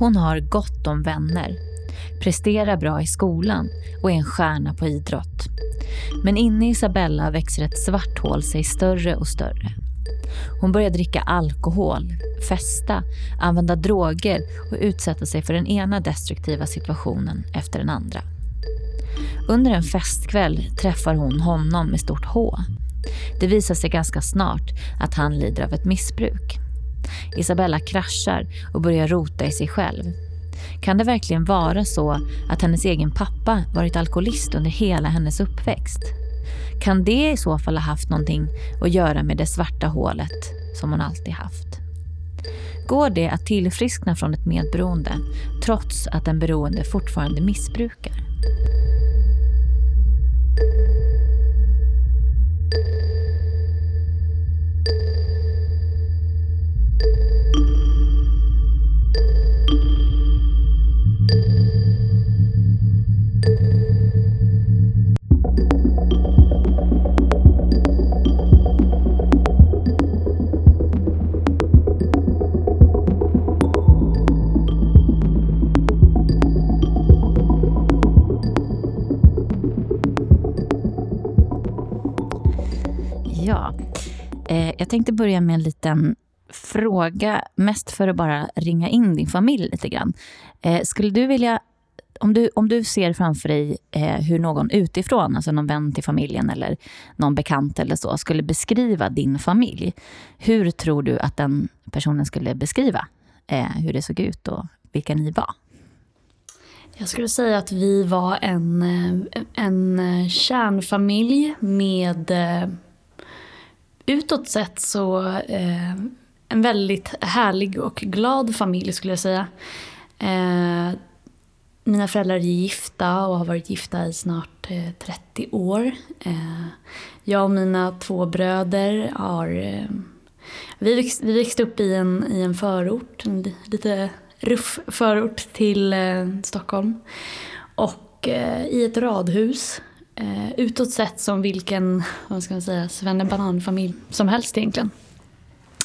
Hon har gott om vänner, presterar bra i skolan och är en stjärna på idrott. Men inne i Isabella växer ett svart hål sig större och större. Hon börjar dricka alkohol, festa, använda droger och utsätta sig för den ena destruktiva situationen efter den andra. Under en festkväll träffar hon honom med stort H. Det visar sig ganska snart att han lider av ett missbruk. Isabella kraschar och börjar rota i sig själv. Kan det verkligen vara så att hennes egen pappa varit alkoholist under hela hennes uppväxt? Kan det i så fall ha haft någonting att göra med det svarta hålet som hon alltid haft? Går det att tillfriskna från ett medberoende trots att den beroende fortfarande missbrukar? Jag tänkte börja med en liten fråga, mest för att bara ringa in din familj lite grann. Eh, skulle du vilja, om du, om du ser framför dig eh, hur någon utifrån, alltså någon vän till familjen eller någon bekant eller så, skulle beskriva din familj. Hur tror du att den personen skulle beskriva eh, hur det såg ut och vilka ni var? Jag skulle säga att vi var en, eh, en eh, kärnfamilj med eh, utåt sett så eh, en väldigt härlig och glad familj skulle jag säga. Eh, mina föräldrar är gifta och har varit gifta i snart eh, 30 år. Eh, jag och mina två bröder har... Eh, vi, växt, vi växte upp i en, i en förort, en lite ruff förort till eh, Stockholm. Och eh, i ett radhus eh, utåt sett som vilken, vad ska man säga, svennebananfamilj som helst egentligen.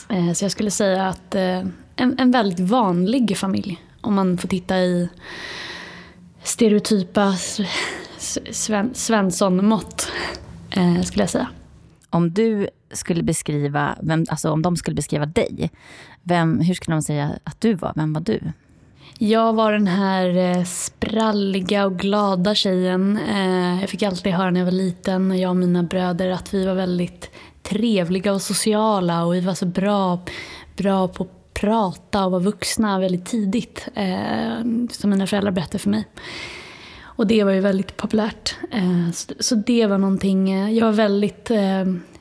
Eh, så jag skulle säga att eh, en, en väldigt vanlig familj. Om man får titta i stereotypa Sven, Svensson-mått, eh, skulle jag säga. Om du skulle beskriva, vem, alltså om de skulle beskriva dig, vem, hur skulle de säga att du var? Vem var du? Jag var den här eh, spralliga och glada tjejen. Eh, jag fick alltid höra när jag var liten, jag och mina bröder, att vi var väldigt trevliga och sociala och vi var så bra, bra på att prata och vara vuxna väldigt tidigt. Eh, som mina föräldrar berättade för mig. Och det var ju väldigt populärt. Så det var någonting, jag var väldigt,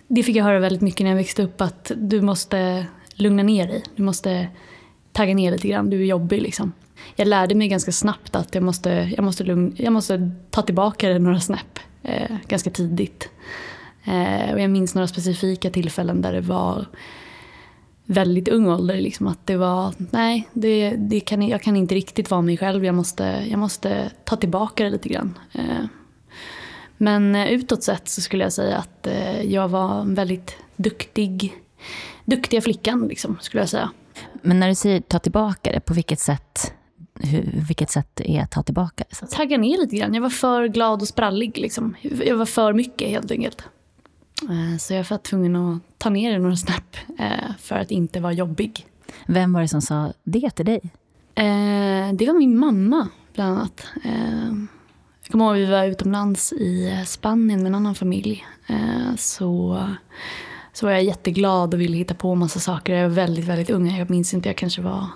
det fick jag höra väldigt mycket när jag växte upp att du måste lugna ner dig. Du måste tagga ner lite grann, du är jobbig liksom jag lärde mig ganska snabbt att jag måste, jag måste, lugn, jag måste ta tillbaka det några snäpp eh, ganska tidigt. Eh, och jag minns några specifika tillfällen där det var väldigt ung ålder. Liksom, att det var, nej, det, det kan, jag kan inte riktigt vara mig själv. Jag måste, jag måste ta tillbaka det lite grann. Eh, men eh, utåt sett så skulle jag säga att eh, jag var en väldigt duktig, duktiga flickan, liksom, skulle jag säga. Men när du säger ta tillbaka det, på vilket sätt hur, vilket sätt är att ta tillbaka det? Tagga ner lite grann. Jag var för glad och sprallig. Liksom. Jag var för mycket helt enkelt. Eh, så jag var tvungen att ta ner det några snäpp eh, för att inte vara jobbig. Vem var det som sa det till dig? Eh, det var min mamma, bland annat. Jag kommer ihåg att vi var utomlands i Spanien med en annan familj. Så, så var jag jätteglad och ville hitta på massa saker. Jag var väldigt, väldigt ung. Jag minns inte, jag kanske var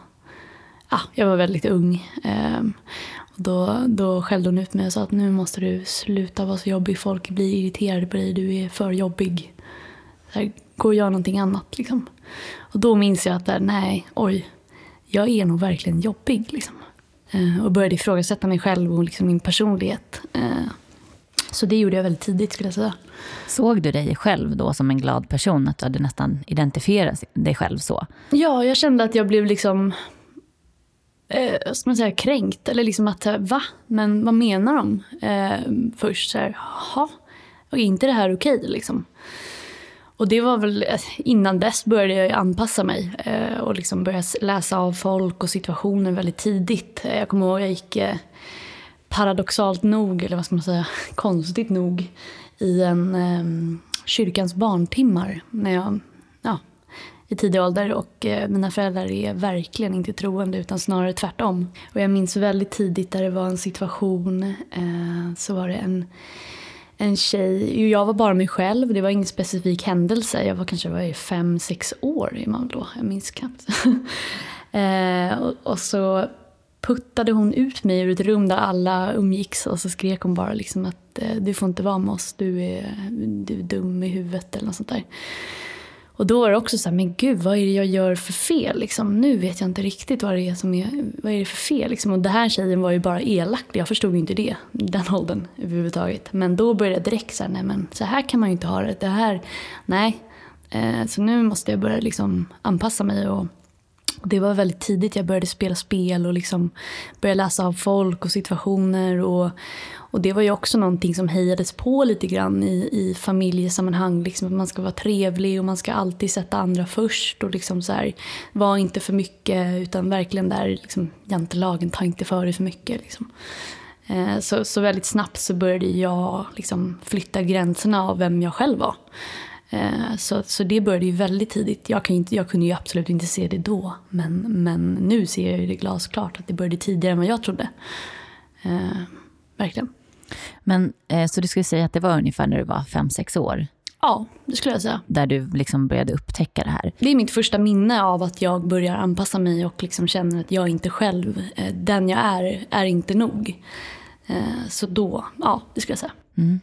ah, jag var väldigt ung. Um, då, då skällde hon ut mig och sa att nu måste du sluta vara så jobbig. Folk blir irriterade på dig, du är för jobbig. Så här, gå och gör någonting annat. Liksom. Och då minns jag att där, nej, oj, jag är nog verkligen jobbig. Liksom. Uh, och började ifrågasätta mig själv och liksom min personlighet. Uh, så det gjorde jag väldigt tidigt skulle jag säga. Såg du dig själv då som en glad person? Att du hade nästan identifierat dig själv så? Ja, jag kände att jag blev liksom eh, ska man säga, kränkt. Eller liksom att, eh, va? Men vad menar de? Eh, först så här, jaha, är inte det här okej liksom? Och det var väl, eh, innan dess började jag anpassa mig eh, och liksom började läsa av folk och situationer väldigt tidigt. Eh, jag kommer ihåg jag gick eh, paradoxalt nog, eller vad ska man säga, konstigt nog i en eh, kyrkans barntimmar när jag, ja, i tidig ålder och eh, mina föräldrar är verkligen inte troende utan snarare tvärtom. Och jag minns väldigt tidigt där det var en situation, eh, så var det en en tjej, jag var bara mig själv, det var ingen specifik händelse. Jag var kanske var fem, sex år är man då, jag minns knappt. Eh, och, och, så puttade hon ut mig ur ett rum där alla umgicks och så skrek hon bara liksom att du får inte vara med oss, du är, du är dum i huvudet eller något sånt där. Och då var det också så här, men gud vad är det jag gör för fel? Liksom, nu vet jag inte riktigt vad det är som är, vad är det för fel? Liksom. Och den här tjejen var ju bara elak, jag förstod ju inte det, den åldern överhuvudtaget. Men då började jag direkt så här, nej men så här kan man ju inte ha det. Det här, nej. Eh, så nu måste jag börja liksom anpassa mig och det var väldigt tidigt jag började spela spel och liksom började läsa av folk och situationer. Och, och det var ju också någonting som hejades på lite grann i, i familjesammanhang. Liksom att man ska vara trevlig och man ska alltid sätta andra först. Och liksom så här, var inte för mycket utan verkligen där liksom, jantelagen, ta inte för dig för mycket. Liksom. Eh, så, så väldigt snabbt så började jag liksom flytta gränserna av vem jag själv var. Eh, så, så det började ju väldigt tidigt. Jag, kan inte, jag kunde ju absolut inte se det då. Men, men nu ser jag ju det glasklart att det började tidigare än vad jag trodde. Eh, verkligen. Men eh, Så du skulle säga att det var ungefär när du var fem sex år? Ja, det skulle jag säga. Där du liksom började upptäcka det här? Det är mitt första minne av att jag börjar anpassa mig och liksom känner att jag inte själv, eh, den jag är, är inte nog. Eh, så då, ja, det skulle jag säga. Mm.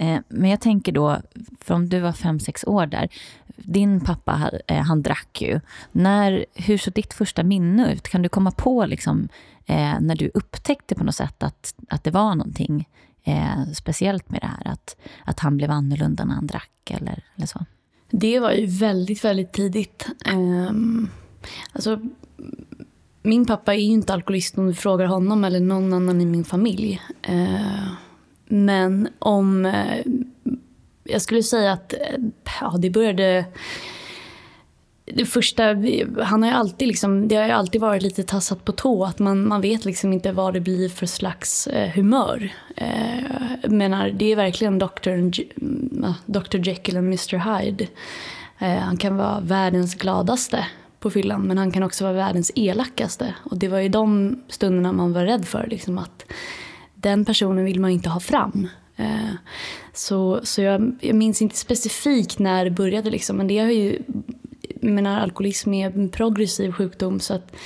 Eh, men jag tänker då, för om du var fem sex år där, din pappa eh, han drack ju. När, hur såg ditt första minne ut? Kan du komma på liksom, eh, när du upptäckte på något sätt att, att det var någonting speciellt med det här? Att, att han blev annorlunda när han drack eller, eller så? Det var ju väldigt, väldigt tidigt. Um, alltså, min pappa är ju inte alkoholist om du frågar honom eller någon annan i min familj. Uh, men om... Eh, jag skulle säga att eh, ja, det började... Det första, han har alltid liksom, det har ju alltid varit lite tassat på tå. Att man, man vet liksom inte vad det blir för slags eh, humör. Eh, menar, det är verkligen Dr. Mm, Dr. Jekyll och Mr. Hyde. Eh, han kan vara världens gladaste på fyllan men han kan också vara världens elakaste. Och det var ju de stunderna man var rädd för. Liksom, att den personen vill man inte ha fram. Eh, så, så jag, jag minns inte specifikt när det började liksom, men det har ju, jag menar alkoholism är en progressiv sjukdom så att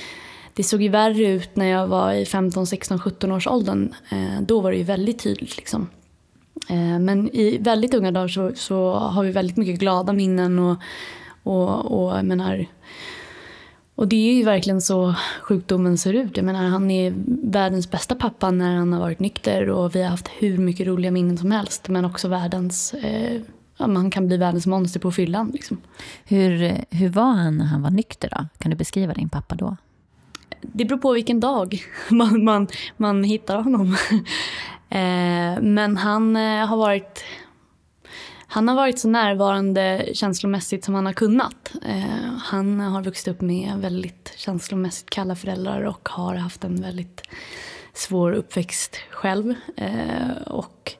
det såg ju värre ut när jag var i 15, 16, 17 års åldern. Eh, då var det ju väldigt tydligt liksom. Eh, men i väldigt unga dagar så, så har vi väldigt mycket glada minnen och, och, och jag menar och det är ju verkligen så sjukdomen ser ut. Jag menar, han är världens bästa pappa när han har varit nykter och vi har haft hur mycket roliga minnen som helst. Men också världens, eh, ja, man kan bli världens monster på fyllan. Liksom. Hur, hur var han när han var nykter då? Kan du beskriva din pappa då? Det beror på vilken dag man, man, man hittar honom. eh, men han eh, har varit han har varit så närvarande känslomässigt som han har kunnat. Eh, han har vuxit upp med väldigt känslomässigt kalla föräldrar och har haft en väldigt svår uppväxt själv. Eh, och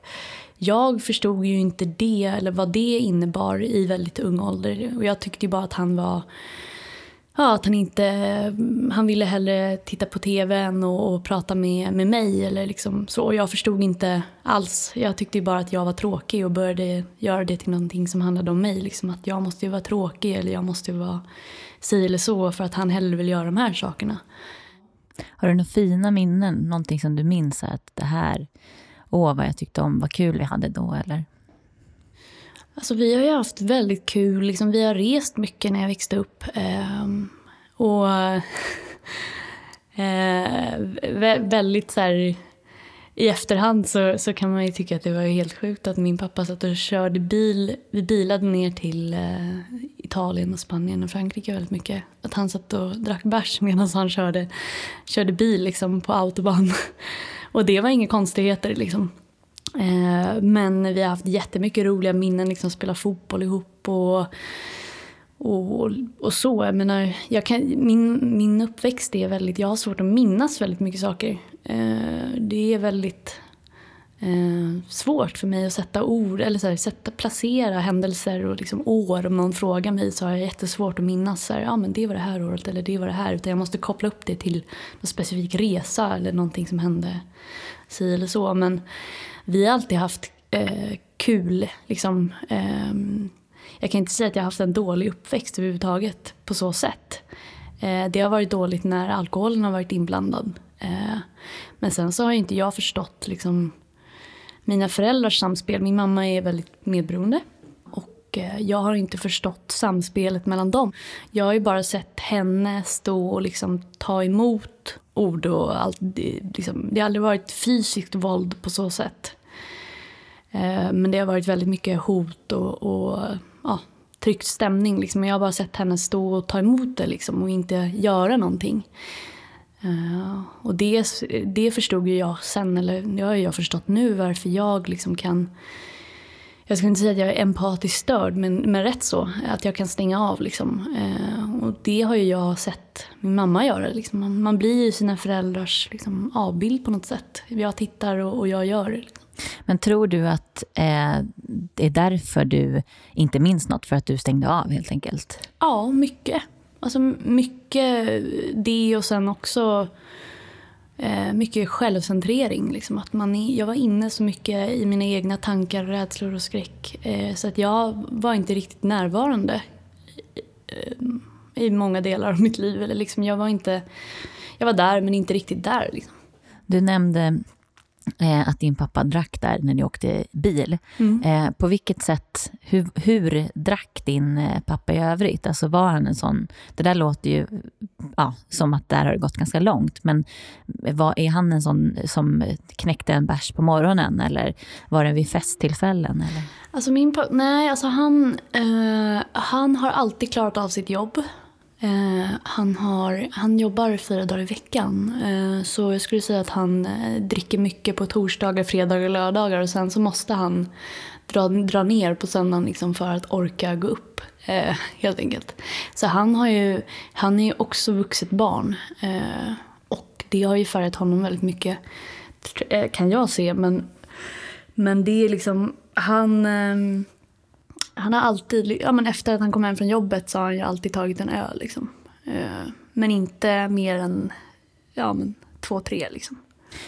jag förstod ju inte det, eller vad det innebar i väldigt ung ålder. Och jag tyckte ju bara att han var Ja, att han inte... Han ville hellre titta på tv och, och prata med, med mig. Eller liksom så. Och jag förstod inte alls. Jag tyckte bara att jag var tråkig och började göra det till någonting som handlade om mig. Liksom att jag måste ju vara tråkig eller jag måste ju vara si eller så för att han hellre vill göra de här sakerna. Har du några fina minnen? Någonting som du minns att det här, åh vad jag tyckte om, vad kul vi hade då eller? Alltså, vi har ju haft väldigt kul. Liksom, vi har rest mycket när jag växte upp. Ehm, eh, och eh, väldigt så här, I efterhand så, så kan man ju tycka att det var helt sjukt att min pappa satt och körde bil. Vi bilade ner till eh, Italien och Spanien och Frankrike väldigt mycket. Att han satt och drack bärs medan han körde, körde bil liksom, på autobahn. Och det var inga konstigheter. Liksom. Eh, men vi har haft jättemycket roliga minnen, liksom spela fotboll ihop och, och, och så. Jag menar, jag kan, min, min uppväxt är väldigt, jag har svårt att minnas väldigt mycket saker. Eh, det är väldigt eh, svårt för mig att sätta ord, eller så här, sätta, placera händelser och liksom år. Om någon frågar mig så har jag jättesvårt att minnas så här, ja men det var det här året eller det var det här. Utan jag måste koppla upp det till någon specifik resa eller någonting som hände si eller så. Men vi har alltid haft eh, kul. Liksom, eh, jag kan inte säga att jag har haft en dålig uppväxt överhuvudtaget på så sätt. Eh, det har varit dåligt när alkoholen har varit inblandad. Eh, men sen så har inte jag förstått liksom, mina föräldrars samspel. Min mamma är väldigt medberoende. Eh, jag har inte förstått samspelet mellan dem. Jag har ju bara sett henne stå och liksom ta emot ord och allt. Det, liksom, det har aldrig varit fysiskt våld på så sätt. Eh, men det har varit väldigt mycket hot och, och ja, tryckt stämning. Liksom. Jag har bara sett henne stå och ta emot det liksom, och inte göra någonting. Uh, och det, det förstod ju jag sen, eller det har jag förstått nu varför jag liksom kan jag ska inte säga att jag är empatiskt störd, men, men rätt så. Att jag kan stänga av. Liksom. Eh, och det har ju jag sett min mamma göra. Liksom. Man, man, blir ju sina föräldrars liksom, avbild på något sätt. Jag tittar och, och jag gör. Liksom. Men tror du att eh, det är därför du inte minns något? För att du stängde av helt enkelt? Ja, mycket. Alltså mycket det och sen också eh, mycket självcentrering. Liksom. Att man jag var inne så mycket i mina egna tankar, rädslor och skräck. Eh, så att jag var inte riktigt närvarande i, eh, i många delar av mitt liv. Eller liksom, jag, var inte, jag var där men inte riktigt där. Liksom. Du nämnde eh, att din pappa drack där när ni åkte bil. Mm. Eh, på vilket sätt, hur, hur drack din eh, pappa i övrigt? Alltså var han en sån, det där låter ju ja, som att där har det gått ganska långt, men var, är han en sån som knäckte en bärs på morgonen eller var det vid festtillfällen? Eller? Alltså min pappa, nej, alltså han, eh, han har alltid klarat av sitt jobb. Eh, han, har, han jobbar fyra dagar i veckan. Eh, så jag skulle säga att han eh, dricker mycket på torsdagar, fredagar och lördagar. Och sen så måste han dra, dra ner på söndagen liksom för att orka gå upp. Eh, helt enkelt. Så han, har ju, han är ju också vuxet barn. Eh, och det har ju färgat honom väldigt mycket, eh, kan jag se. Men, men det är liksom, han ehm, han har alltid, ja men efter att han kom hem från jobbet så har han ju alltid tagit en öl liksom. Eh, men inte mer än, ja men två, tre liksom.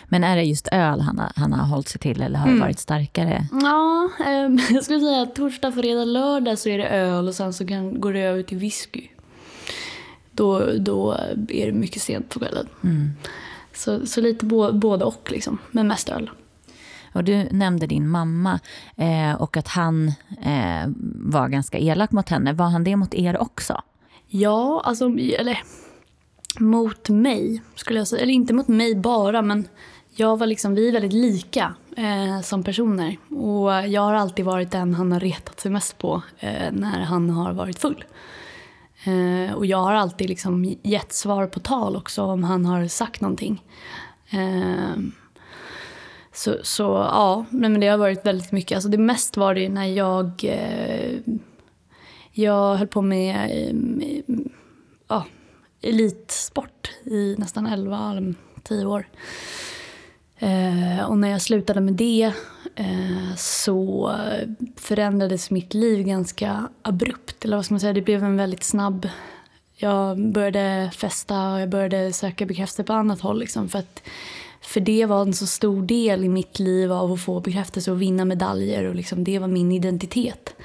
Men är det just öl han har, han har hållit sig till eller har mm. det varit starkare? Ja, eh, jag skulle säga att torsdag, fredag, lördag så är det öl och sen så kan, går det över till whisky. Då, då är det mycket sent på kvällen. Mm. Så, så lite både och liksom, men mest öl. Och du nämnde din mamma eh, och att han eh, var ganska elak mot henne. Var han det mot er också? Ja, alltså, eller mot mig skulle jag säga. Eller inte mot mig bara, men jag var liksom, vi är väldigt lika eh, som personer. Och jag har alltid varit den han har retat sig mest på eh, när han har varit full. Eh, och jag har alltid liksom gett svar på tal också om han har sagt någonting. Eh, så, så ja, nej, men det har varit väldigt mycket. Alltså det mest var det när jag, eh, jag höll på med eh, ja, elitsport i nästan 11, 10 år. Eh, och när jag slutade med det eh, så förändrades mitt liv ganska abrupt. Eller vad ska man säga, det blev en väldigt snabb... Jag började festa och jag började söka bekräftelse på annat håll. Liksom, för att för det var en så stor del i mitt liv av att få bekräftelse och vinna medaljer. och liksom, Det var min identitet.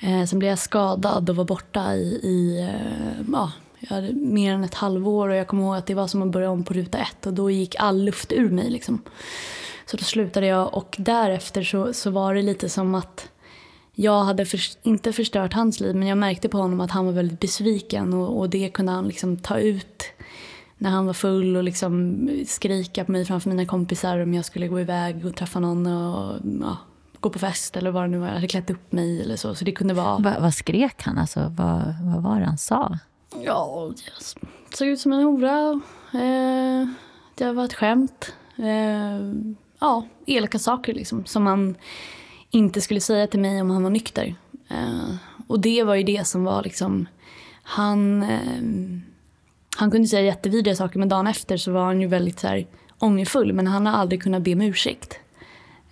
Eh, sen blev jag skadad och var borta i, i eh, ja, jag hade mer än ett halvår. och Jag kommer ihåg att det var som att börja om på ruta ett. och Då gick all luft ur mig. Liksom. Så då slutade jag och därefter så, så var det lite som att jag hade för, inte förstört hans liv men jag märkte på honom att han var väldigt besviken och, och det kunde han liksom ta ut när han var full och liksom skrika på mig framför mina kompisar om jag skulle gå iväg och träffa någon och ja, gå på fest eller vad det nu var. Jag hade klätt upp mig eller så. så det kunde vara... Va, vad skrek han? Alltså, vad, vad var det han sa? Ja, jag såg ut som en hora. Eh, det var ett skämt. Eh, ja, elaka saker liksom, som han inte skulle säga till mig om han var nykter. Eh, och det var ju det som var liksom, han, eh, han kunde säga jättevidriga saker men dagen efter så var han ju väldigt så här, ångerfull men han har aldrig kunnat be om ursäkt.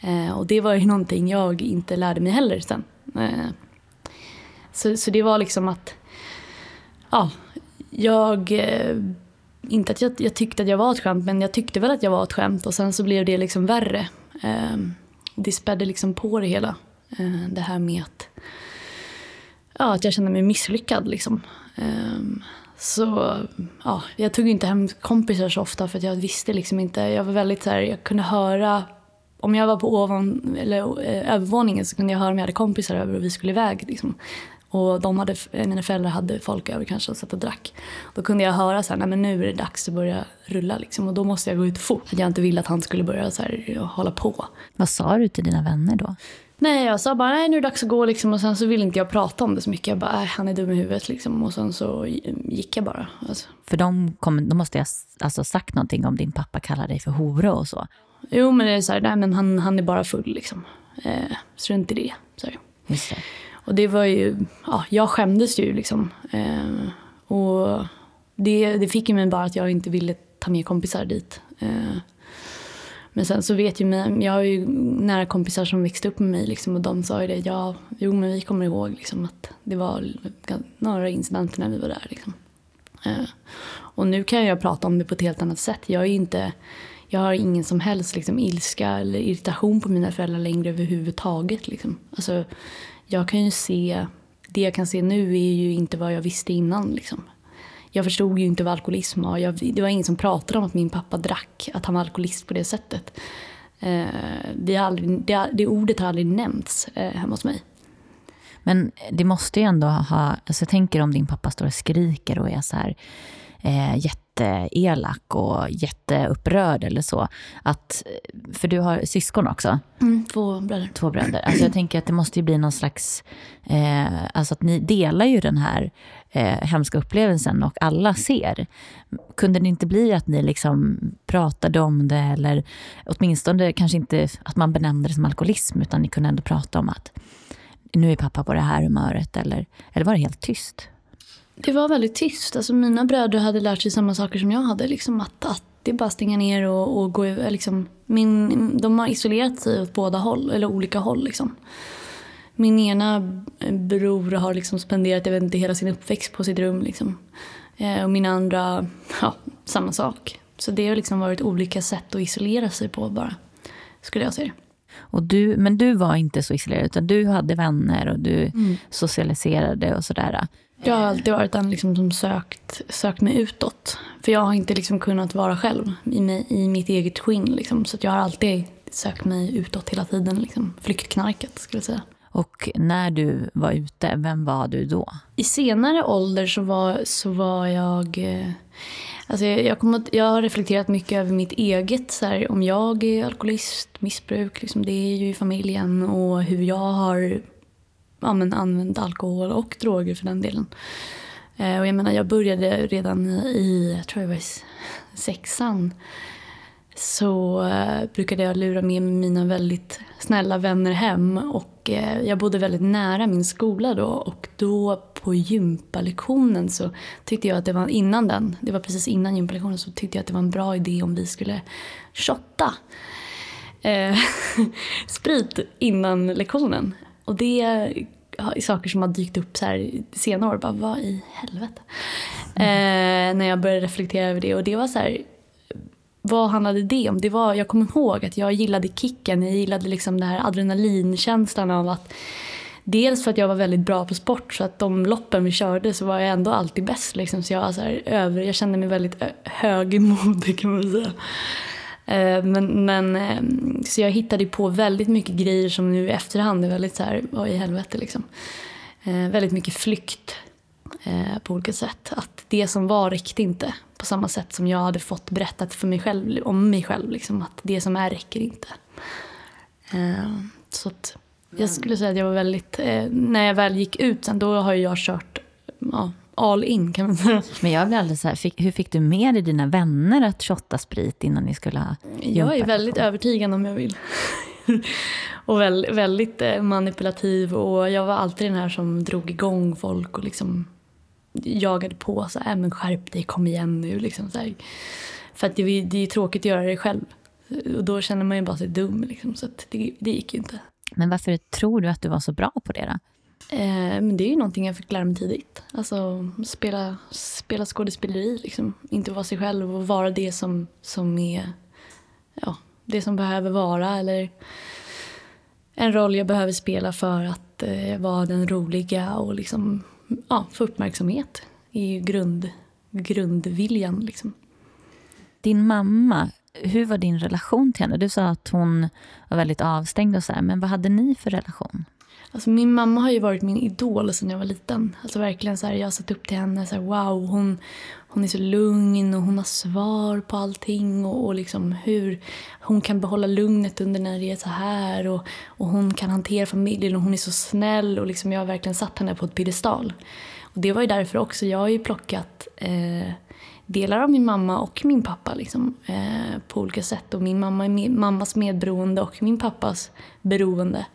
Eh, och det var ju någonting jag inte lärde mig heller sen. Eh, så, så det var liksom att, ja, jag eh, inte att jag, jag, tyckte att jag var ett skämt, men jag tyckte väl att jag var ett skämt och sen så blev det liksom värre. Eh, det spädde liksom på det hela. Eh, det här med att, ja, att jag kände mig misslyckad liksom. Eh, så ja, jag tog inte hem kompisar så ofta för att jag visste liksom inte. Jag var väldigt så här, jag kunde höra om jag var på ovan, eller, eh, övervåningen så kunde jag höra om jag hade kompisar över och vi skulle iväg. Liksom. Och de hade, eh, mina föräldrar hade folk över kanske och satt och drack. Då kunde jag höra så här, nej men nu är det dags att börja rulla liksom. Och då måste jag gå ut fort. För jag inte ville att han skulle börja så här, eh, hålla på. Vad sa du till dina vänner då? Nej, jag sa bara nej nu är det dags att gå liksom. Och sen så ville inte jag prata om det så mycket. Jag bara, nej, han är dum i huvudet liksom. Och sen så gick jag bara. Alltså. För de, kom, de måste ha alltså, sagt någonting om din pappa kallar dig för hora och så. Jo men det är så här, nej men han, han är bara full liksom. Eh, strunt i det. Så. Just det. Och det var ju, ja, jag skämdes ju liksom. Eh, och det, det fick ju mig bara att jag inte ville ta med kompisar dit. Eh, men sen så vet ju jag har ju nära kompisar som växte upp med mig liksom, och de sa ju det, ja, jo men vi kommer ihåg liksom, att det var några incidenter när vi var där. Liksom. Eh, och nu kan jag prata om det på ett helt annat sätt. Jag, är inte, jag har ingen som helst liksom, ilska eller irritation på mina föräldrar längre överhuvudtaget. Liksom. Alltså, jag kan ju se, det jag kan se nu är ju inte vad jag visste innan. Liksom. Jag förstod ju inte vad alkoholism var. Jag, det var ingen som pratade om att min pappa drack, att han var alkoholist på det sättet. Eh, det, aldrig, det, det, ordet har aldrig nämnts eh, hemma hos mig. Men det måste ju ändå ha, alltså jag tänker om din pappa står och skriker och är så här eh, jätteelak och jätteupprörd eller så. Att, för du har syskon också? Mm, två bröder. Två bröder. Alltså jag tänker att det måste ju bli någon slags... Eh, alltså att ni delar ju den här eh, hemska upplevelsen och alla ser. Kunde det inte bli att ni liksom pratade om det eller åtminstone kanske inte att man benämnde det som alkoholism utan ni kunde ändå prata om att nu är pappa på det här humöret eller, eller var det helt tyst? Det var väldigt tyst. Alltså mina bröder hade lärt sig samma saker som jag hade. Liksom att, att det är bara att stänga ner och, och gå liksom, min, De har isolerat sig åt båda håll, eller olika håll. Liksom. Min ena bror har liksom spenderat jag vet inte, hela sin uppväxt på sitt rum. Liksom. Eh, och min andra, ja, samma sak. Så det har liksom varit olika sätt att isolera sig på bara, skulle jag säga. Och du, men du var inte så isolerad, utan du hade vänner och du mm. socialiserade och sådär. Jag har alltid varit den liksom som sökt, sökt mig utåt. För jag har inte liksom kunnat vara själv i, mig, i mitt eget skinn. Liksom. Så jag har alltid sökt mig utåt hela tiden. Liksom. Flyktknarket skulle jag säga. Och när du var ute, vem var du då? I senare ålder så var, så var jag... Eh, alltså jag, jag, kom, jag har reflekterat mycket över mitt eget. Så här, om jag är alkoholist, missbruk, liksom, det är ju i familjen. Och hur jag har ja, men använt alkohol och droger för den delen. Eh, och jag menar, jag började redan i, jag tror jag var i sexan. Så eh, brukade jag lura med mina väldigt snälla vänner hem. Och eh, jag bodde väldigt nära min skola då. Och då på gympalektionen så tyckte jag att det var innan den, det var precis innan gympalektionen så tyckte jag att det var en bra idé om vi skulle shotta eh, sprit innan lektionen. Och det är saker som har dykt upp så här senare år. Bara, vad i helvete? Mm. Eh, när jag började reflektera över det. Och det var så här, vad handlade det om? Det var, jag kommer ihåg att jag gillade kicken. Jag gillade liksom den här adrenalinkänslan av att Dels för att jag var väldigt bra på sport så att de loppen vi körde så var jag ändå alltid bäst. Liksom. Så jag, så här, över, jag kände mig väldigt eh, högmodig kan man säga. Eh, men, men, ehm, så jag hittade på väldigt mycket grejer som nu i efterhand är väldigt så här, vad i helvete liksom. Eh, väldigt mycket flykt på olika sätt. Att det som var räckte inte på samma sätt som jag hade fått berättat för mig själv, om mig själv. Liksom, att det som är räcker inte. Så att jag skulle säga att jag var väldigt, när jag väl gick ut sen då har jag kört ja, all in kan man säga. Men jag blir alldeles så här, fick, hur fick du med dig dina vänner att shotta sprit innan ni skulle ha Jag är väldigt övertygande om jag vill. och väldigt, väldigt eh, manipulativ och jag var alltid den här som drog igång folk och liksom jagade på så här, äh, men skärp dig, kom igen nu liksom så här. För att det, det är tråkigt att göra det själv. Och då känner man ju bara sig dum liksom, så det, det gick ju inte. Men varför tror du att du var så bra på det då? Eh, men det är ju någonting jag fick lära mig tidigt. Alltså spela, spela skådespeleri, liksom. inte vara sig själv och vara det som, som är ja, det som behöver vara eller en roll jag behöver spela för att eh, vara den roliga och liksom, ja, få uppmärksamhet är ju grund, grundviljan. Liksom. Din mamma, hur var din relation till henne? Du sa att hon var väldigt avstängd och så här, men vad hade ni för relation? Alltså min mamma har ju varit min idol sedan jag var liten. Alltså verkligen så här, jag har sett upp till henne. Så här, wow, hon, hon är så lugn och hon har svar på allting. Och, och liksom hur hon kan behålla lugnet under när det är så här. Och, och hon kan hantera familjen och hon är så snäll. Och liksom jag har verkligen satt henne på ett piedestal. Och det var ju därför också. Jag har ju plockat eh, delar av min mamma och min pappa liksom, eh, på olika sätt. Och min mamma är med, mammas medberoende och min pappas beroende.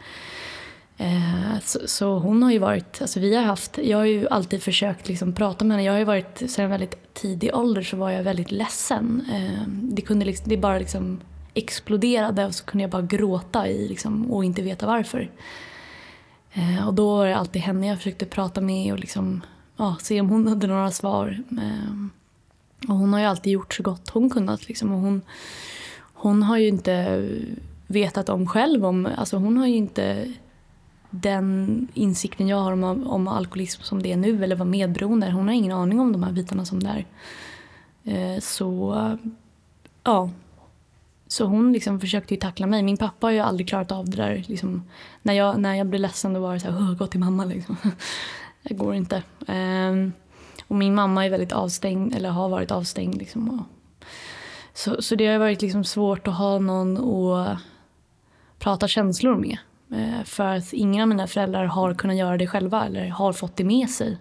Eh, så, så, hon har ju varit, alltså vi har haft, jag har ju alltid försökt liksom prata med henne. Jag har ju varit, sedan väldigt tidig ålder så var jag väldigt ledsen. Eh, det kunde liksom, det bara liksom exploderade och så kunde jag bara gråta i liksom, och inte veta varför. Eh, och då var det alltid henne jag försökte prata med och liksom, ja, se om hon hade några svar. Eh, och hon har ju alltid gjort så gott hon kunnat. Liksom, och hon, hon har ju inte vetat om själv. Om, alltså hon har ju inte den insikten jag har om, om alkoholism som det är nu eller vad medberoende är. Hon har ingen aning om de här bitarna som det är. Eh, så ja. Så hon liksom försökte ju tackla mig. Min pappa har ju aldrig klarat av det där. Liksom, när, jag, när jag blev ledsen då var det så här, gå till mamma liksom. det går inte. Um, och min mamma är väldigt avstängd, eller har varit avstängd. Liksom, och, så, så det har varit liksom svårt att ha någon att prata känslor med. Eh, för att ingen av mina föräldrar har kunnat göra det själva eller har fått det med sig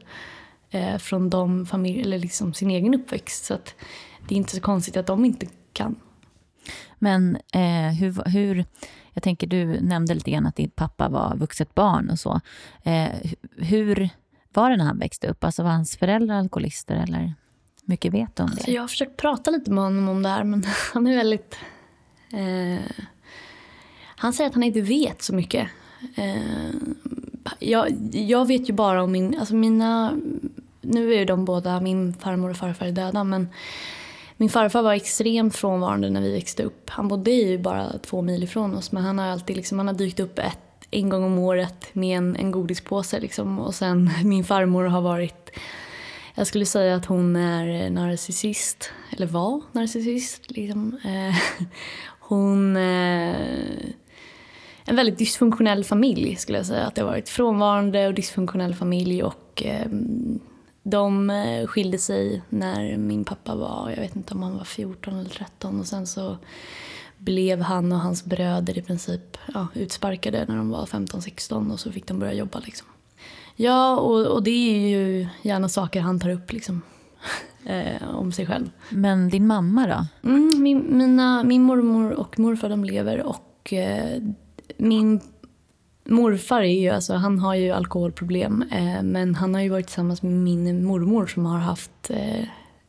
eh, från de familj, eller liksom sin egen uppväxt. Så det är inte så konstigt att de inte kan. Men eh, hur, hur, jag tänker du nämnde lite grann att din pappa var vuxet barn och så. Eh, hur var det när han växte upp? Alltså var hans föräldrar alkoholister eller? mycket vet du om det? Alltså jag har försökt prata lite med honom om det här men han är väldigt eh, han säger att han inte vet så mycket. Eh, jag, jag vet ju bara om min, alltså mina, nu är ju de båda, min farmor och farfar är döda men min farfar var extremt frånvarande när vi växte upp. Han bodde ju bara två mil ifrån oss men han har alltid liksom, han har dykt upp ett, en gång om året med en, en godispåse liksom. Och sen min farmor har varit jag skulle säga att hon är narcissist, eller var narcissist. Liksom. Eh, hon eh, en väldigt dysfunktionell familj skulle jag säga. Att det har varit frånvarande och dysfunktionell familj och eh, de skilde sig när min pappa var, jag vet inte om han var 14 eller 13 och sen så blev han och hans bröder i princip ja, utsparkade när de var 15-16 och så fick de börja jobba liksom. Ja, och, och det är ju gärna saker han tar upp liksom. Eh, om sig själv. Men din mamma då? Mm, min, mina, min mormor och morfar de lever och eh, min morfar är ju, alltså, han har ju alkoholproblem eh, men han har ju varit tillsammans med min mormor som har haft eh,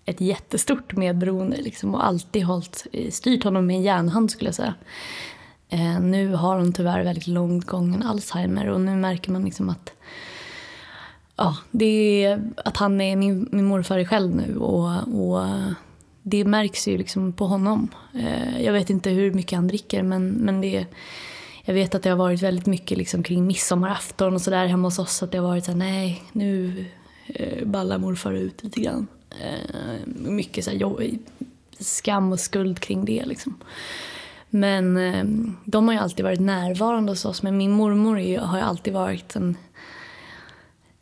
ett jättestort medberoende liksom, och alltid hållit, eh, styrt honom med en järnhand skulle jag säga. Eh, nu har hon tyvärr väldigt långt gången Alzheimer och nu märker man liksom att ja, det är, att han är min, min morfar själv nu och, och det märks ju liksom på honom. Eh, jag vet inte hur mycket han dricker men, men det jag vet att det har varit väldigt mycket liksom kring midsommarafton och sådär hemma hos oss. Att det har varit såhär, nej nu eh, ballar morfar ut lite grann. Eh, mycket så här, skam och skuld kring det liksom. Men ehm, de har ju alltid varit närvarande hos oss. Men min mormor har ju alltid varit en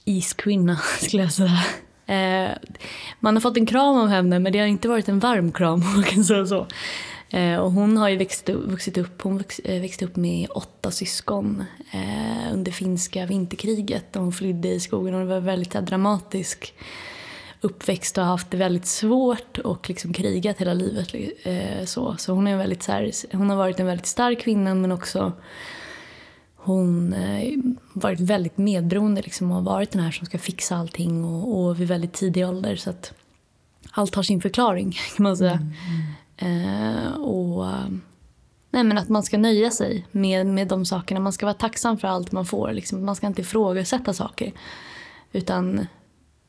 iskvinna skulle jag säga. Eh, man har fått en kram av henne men det har inte varit en varm kram. om Man kan säga så. Eh, och hon har ju växt, vuxit upp, hon eh, växte upp med åtta syskon eh, under finska vinterkriget. Hon flydde i skogen och det var väldigt dramatisk uppväxt och haft det väldigt svårt och liksom krigat hela livet. Eh, så så hon, är väldigt, så här, hon har varit en väldigt stark kvinna men också hon eh, varit väldigt medberoende liksom, och varit den här som ska fixa allting och, och vid väldigt tidig ålder. Så att allt har sin förklaring kan man säga. Mm, mm. Eh, och, nej, men att man ska nöja sig med, med de sakerna. Man ska vara tacksam för allt man får. Liksom. Man ska inte ifrågasätta saker. Utan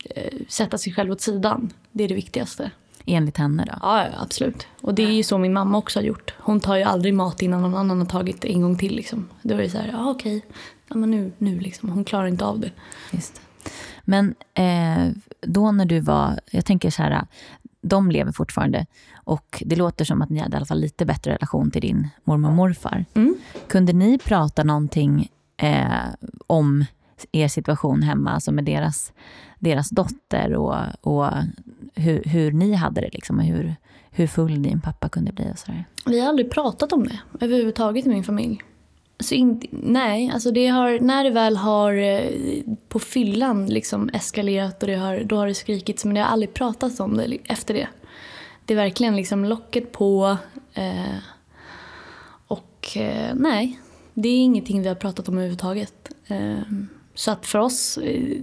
eh, sätta sig själv åt sidan. Det är det viktigaste. Enligt henne då? Ja, absolut. Och det är ju så min mamma också har gjort. Hon tar ju aldrig mat innan någon annan har tagit en gång till. Liksom. Då är det så här, ja okej, ja, men nu, nu liksom. Hon klarar inte av det. Just. Men eh, då när du var, jag tänker så här, de lever fortfarande och det låter som att ni hade i alla fall lite bättre relation till din mormor och morfar. Mm. Kunde ni prata någonting eh, om er situation hemma, alltså med deras, deras dotter och, och hur, hur ni hade det liksom, och hur, hur full din pappa kunde bli och sådär? Vi har aldrig pratat om det överhuvudtaget i min familj. Alltså in, nej, alltså det har, när det väl har eh, på fyllan liksom eskalerat och det har, då har det skrikits men det har aldrig pratats om det efter det. Det är verkligen liksom locket på eh, och eh, nej, det är ingenting vi har pratat om överhuvudtaget. Eh, så att för oss, eh,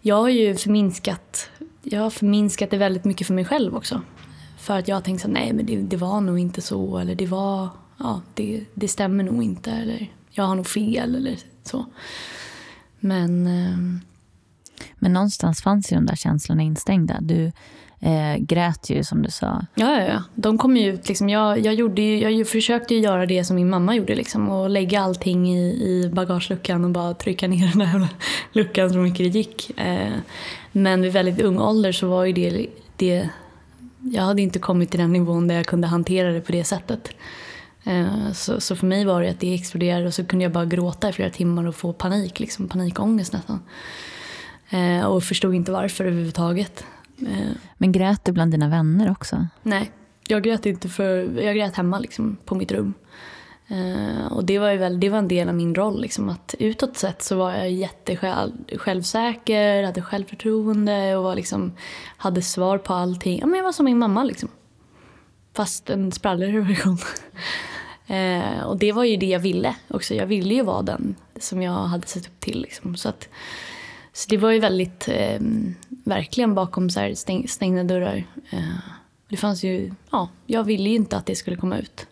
jag har ju förminskat, jag har förminskat det väldigt mycket för mig själv också. För att jag har tänkt så nej men det, det var nog inte så eller det var, ja det, det stämmer nog inte eller jag har nog fel eller så. Men... Eh, men någonstans fanns ju de där känslorna instängda. Du eh, grät ju som du sa. Ja, ja, ja. De kom ju ut. Liksom, jag, jag, gjorde ju, jag försökte ju göra det som min mamma gjorde. Liksom, och lägga allting i, i bagageluckan och bara trycka ner den där luckan så mycket det gick. Eh, men vid väldigt ung ålder så var ju det, det... Jag hade inte kommit till den nivån där jag kunde hantera det på det sättet. Eh, så, så, för mig var det att det exploderade och så kunde jag bara gråta i flera timmar och få panik, liksom, panikångest nästan. Eh, och förstod inte varför överhuvudtaget. Eh, Men grät du bland dina vänner också? Nej, jag grät inte för jag grät hemma liksom, på mitt rum. Uh, och det var, ju väl, det var en del av min roll. Liksom, att utåt sett så var jag jättesjälvsäker, hade självförtroende och var, liksom, hade svar på allting. Ja, men jag var som min mamma. Liksom. Fast en spralligare version. uh, och det var ju det jag ville också. Jag ville ju vara den som jag hade sett upp till. Liksom. Så att, så det var ju väldigt, eh, verkligen bakom så här stäng, stängda dörrar. Eh, det fanns ju, ja, jag ville ju inte att det skulle komma ut.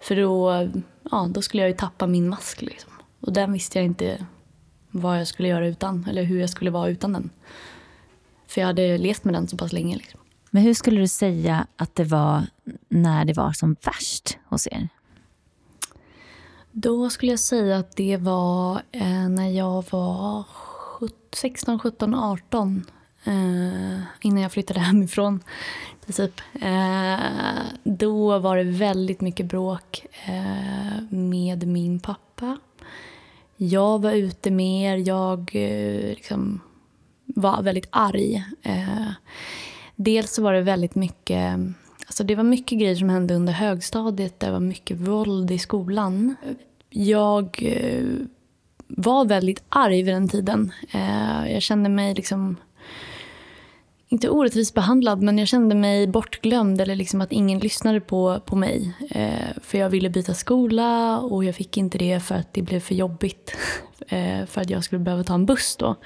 För då, ja, då skulle jag ju tappa min mask liksom. Och den visste jag inte vad jag skulle göra utan, eller hur jag skulle vara utan den. För jag hade levt med den så pass länge. Liksom. Men hur skulle du säga att det var när det var som värst hos er? Då skulle jag säga att det var eh, när jag var 16, 17, 18 eh, innan jag flyttade hemifrån. Princip. Eh, då var det väldigt mycket bråk eh, med min pappa. Jag var ute mer, jag eh, liksom var väldigt arg. Eh, dels så var det väldigt mycket Alltså det var mycket grejer som hände under högstadiet. Det var mycket våld i skolan. Jag eh, var väldigt arg vid den tiden. Eh, jag kände mig liksom inte orättvist behandlad, men jag kände mig bortglömd eller liksom att ingen lyssnade på, på mig. Eh, för jag ville byta skola och jag fick inte det för att det blev för jobbigt. Eh, för att jag skulle behöva ta en buss då.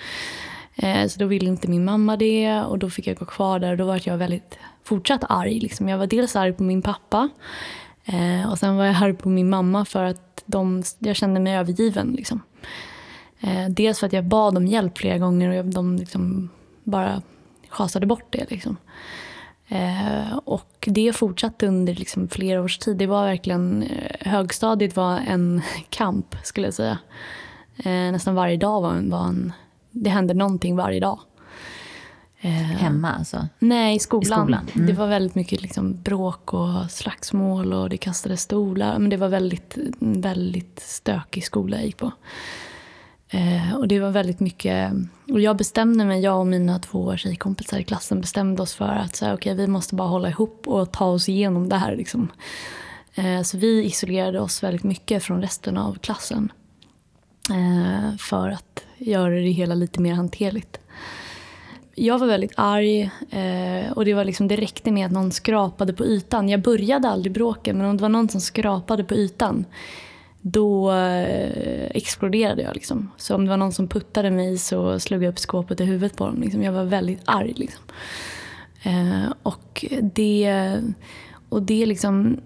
Eh, så då ville inte min mamma det och då fick jag gå kvar där och då var jag väldigt fortsatt arg. Liksom. Jag var dels arg på min pappa eh, och sen var jag arg på min mamma för att de, jag kände mig övergiven. Liksom. Eh, dels för att jag bad om hjälp flera gånger och de liksom bara schasade bort det. Liksom. Eh, och det fortsatte under liksom flera års tid. Det var verkligen, eh, högstadiet var en kamp skulle jag säga. Eh, nästan varje dag var en, var en, det hände någonting varje dag. Eh, Hemma alltså? Nej, i skolan. I skolan. Mm. Det var väldigt mycket liksom bråk och slagsmål och det kastades stolar. Men det var väldigt, väldigt stökig skola jag gick på. Eh, och det var väldigt mycket, och jag bestämde mig, jag och mina två tjejkompisar i klassen bestämde oss för att så här, okay, vi måste bara hålla ihop och ta oss igenom det här. Liksom. Eh, så vi isolerade oss väldigt mycket från resten av klassen. Eh, för att göra det hela lite mer hanterligt. jag var väldigt arg eh, och det, var liksom, det räckte med att någon skrapade på ytan. Jag började aldrig bråka men om det var någon som skrapade på ytan då eh, exploderade jag. Liksom. Så om det var någon som puttade mig så slog jag upp skåpet i huvudet på dem. Liksom. Jag var väldigt arg. Liksom. Eh, och det, och det liksom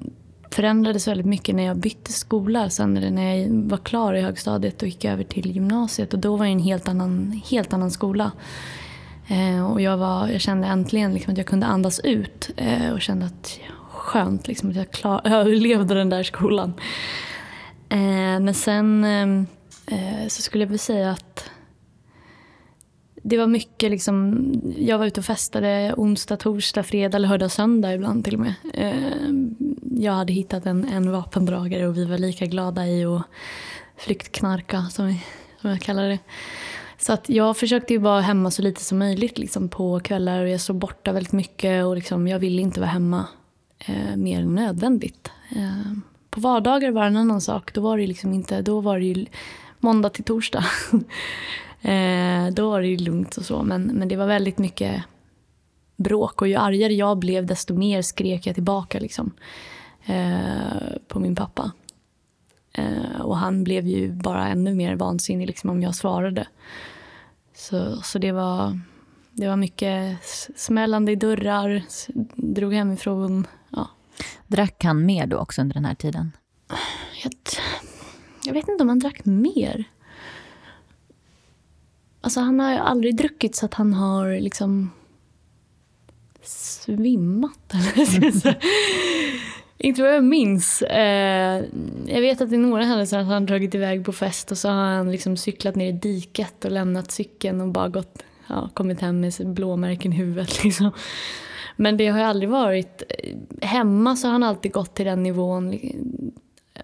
förändrades väldigt mycket när jag bytte skola. Sen när jag var klar i högstadiet och gick över till gymnasiet. Och då var det en helt annan, helt annan skola. Eh, och jag, var, jag kände äntligen liksom att jag kunde andas ut eh, och kände att skönt liksom, att jag, klar, jag överlevde den där skolan. Eh, men sen ehm, eh, så skulle jag väl säga att det var mycket liksom, jag var ute och festade onsdag, torsdag, fredag, lördag, söndag ibland till och med. Eh, jag hade hittat en, en vapendragare och vi var lika glada i att flyktknarka som, som jag kallar det. Så att jag försökte ju vara hemma så lite som möjligt liksom, på kvällar och jag såg borta väldigt mycket och liksom, jag ville inte vara hemma eh, mer än nödvändigt. Eh, på vardagar var det en annan sak. Då var det liksom inte, då var det ju måndag till torsdag. eh, då var det ju lugnt och så. Men, men det var väldigt mycket bråk och ju argare jag blev desto mer skrek jag tillbaka liksom, eh, på min pappa. Eh, och han blev ju bara ännu mer vansinnig liksom, om jag svarade. Så, så det, var, det var mycket smällande i dörrar, drog hemifrån. Drack han mer då också under den här tiden? Jag, jag vet inte om han drack mer. Alltså han har aldrig druckit så att han har liksom svimmat. inte vad jag minns. Eh, jag vet att i några händelser har han dragit iväg på fest och så har han liksom cyklat ner i diket och lämnat cykeln och bara gått, ja, kommit hem med blåmärken i huvudet. Liksom. Men det har ju aldrig varit... Eh, hemma så har han alltid gått till den nivån.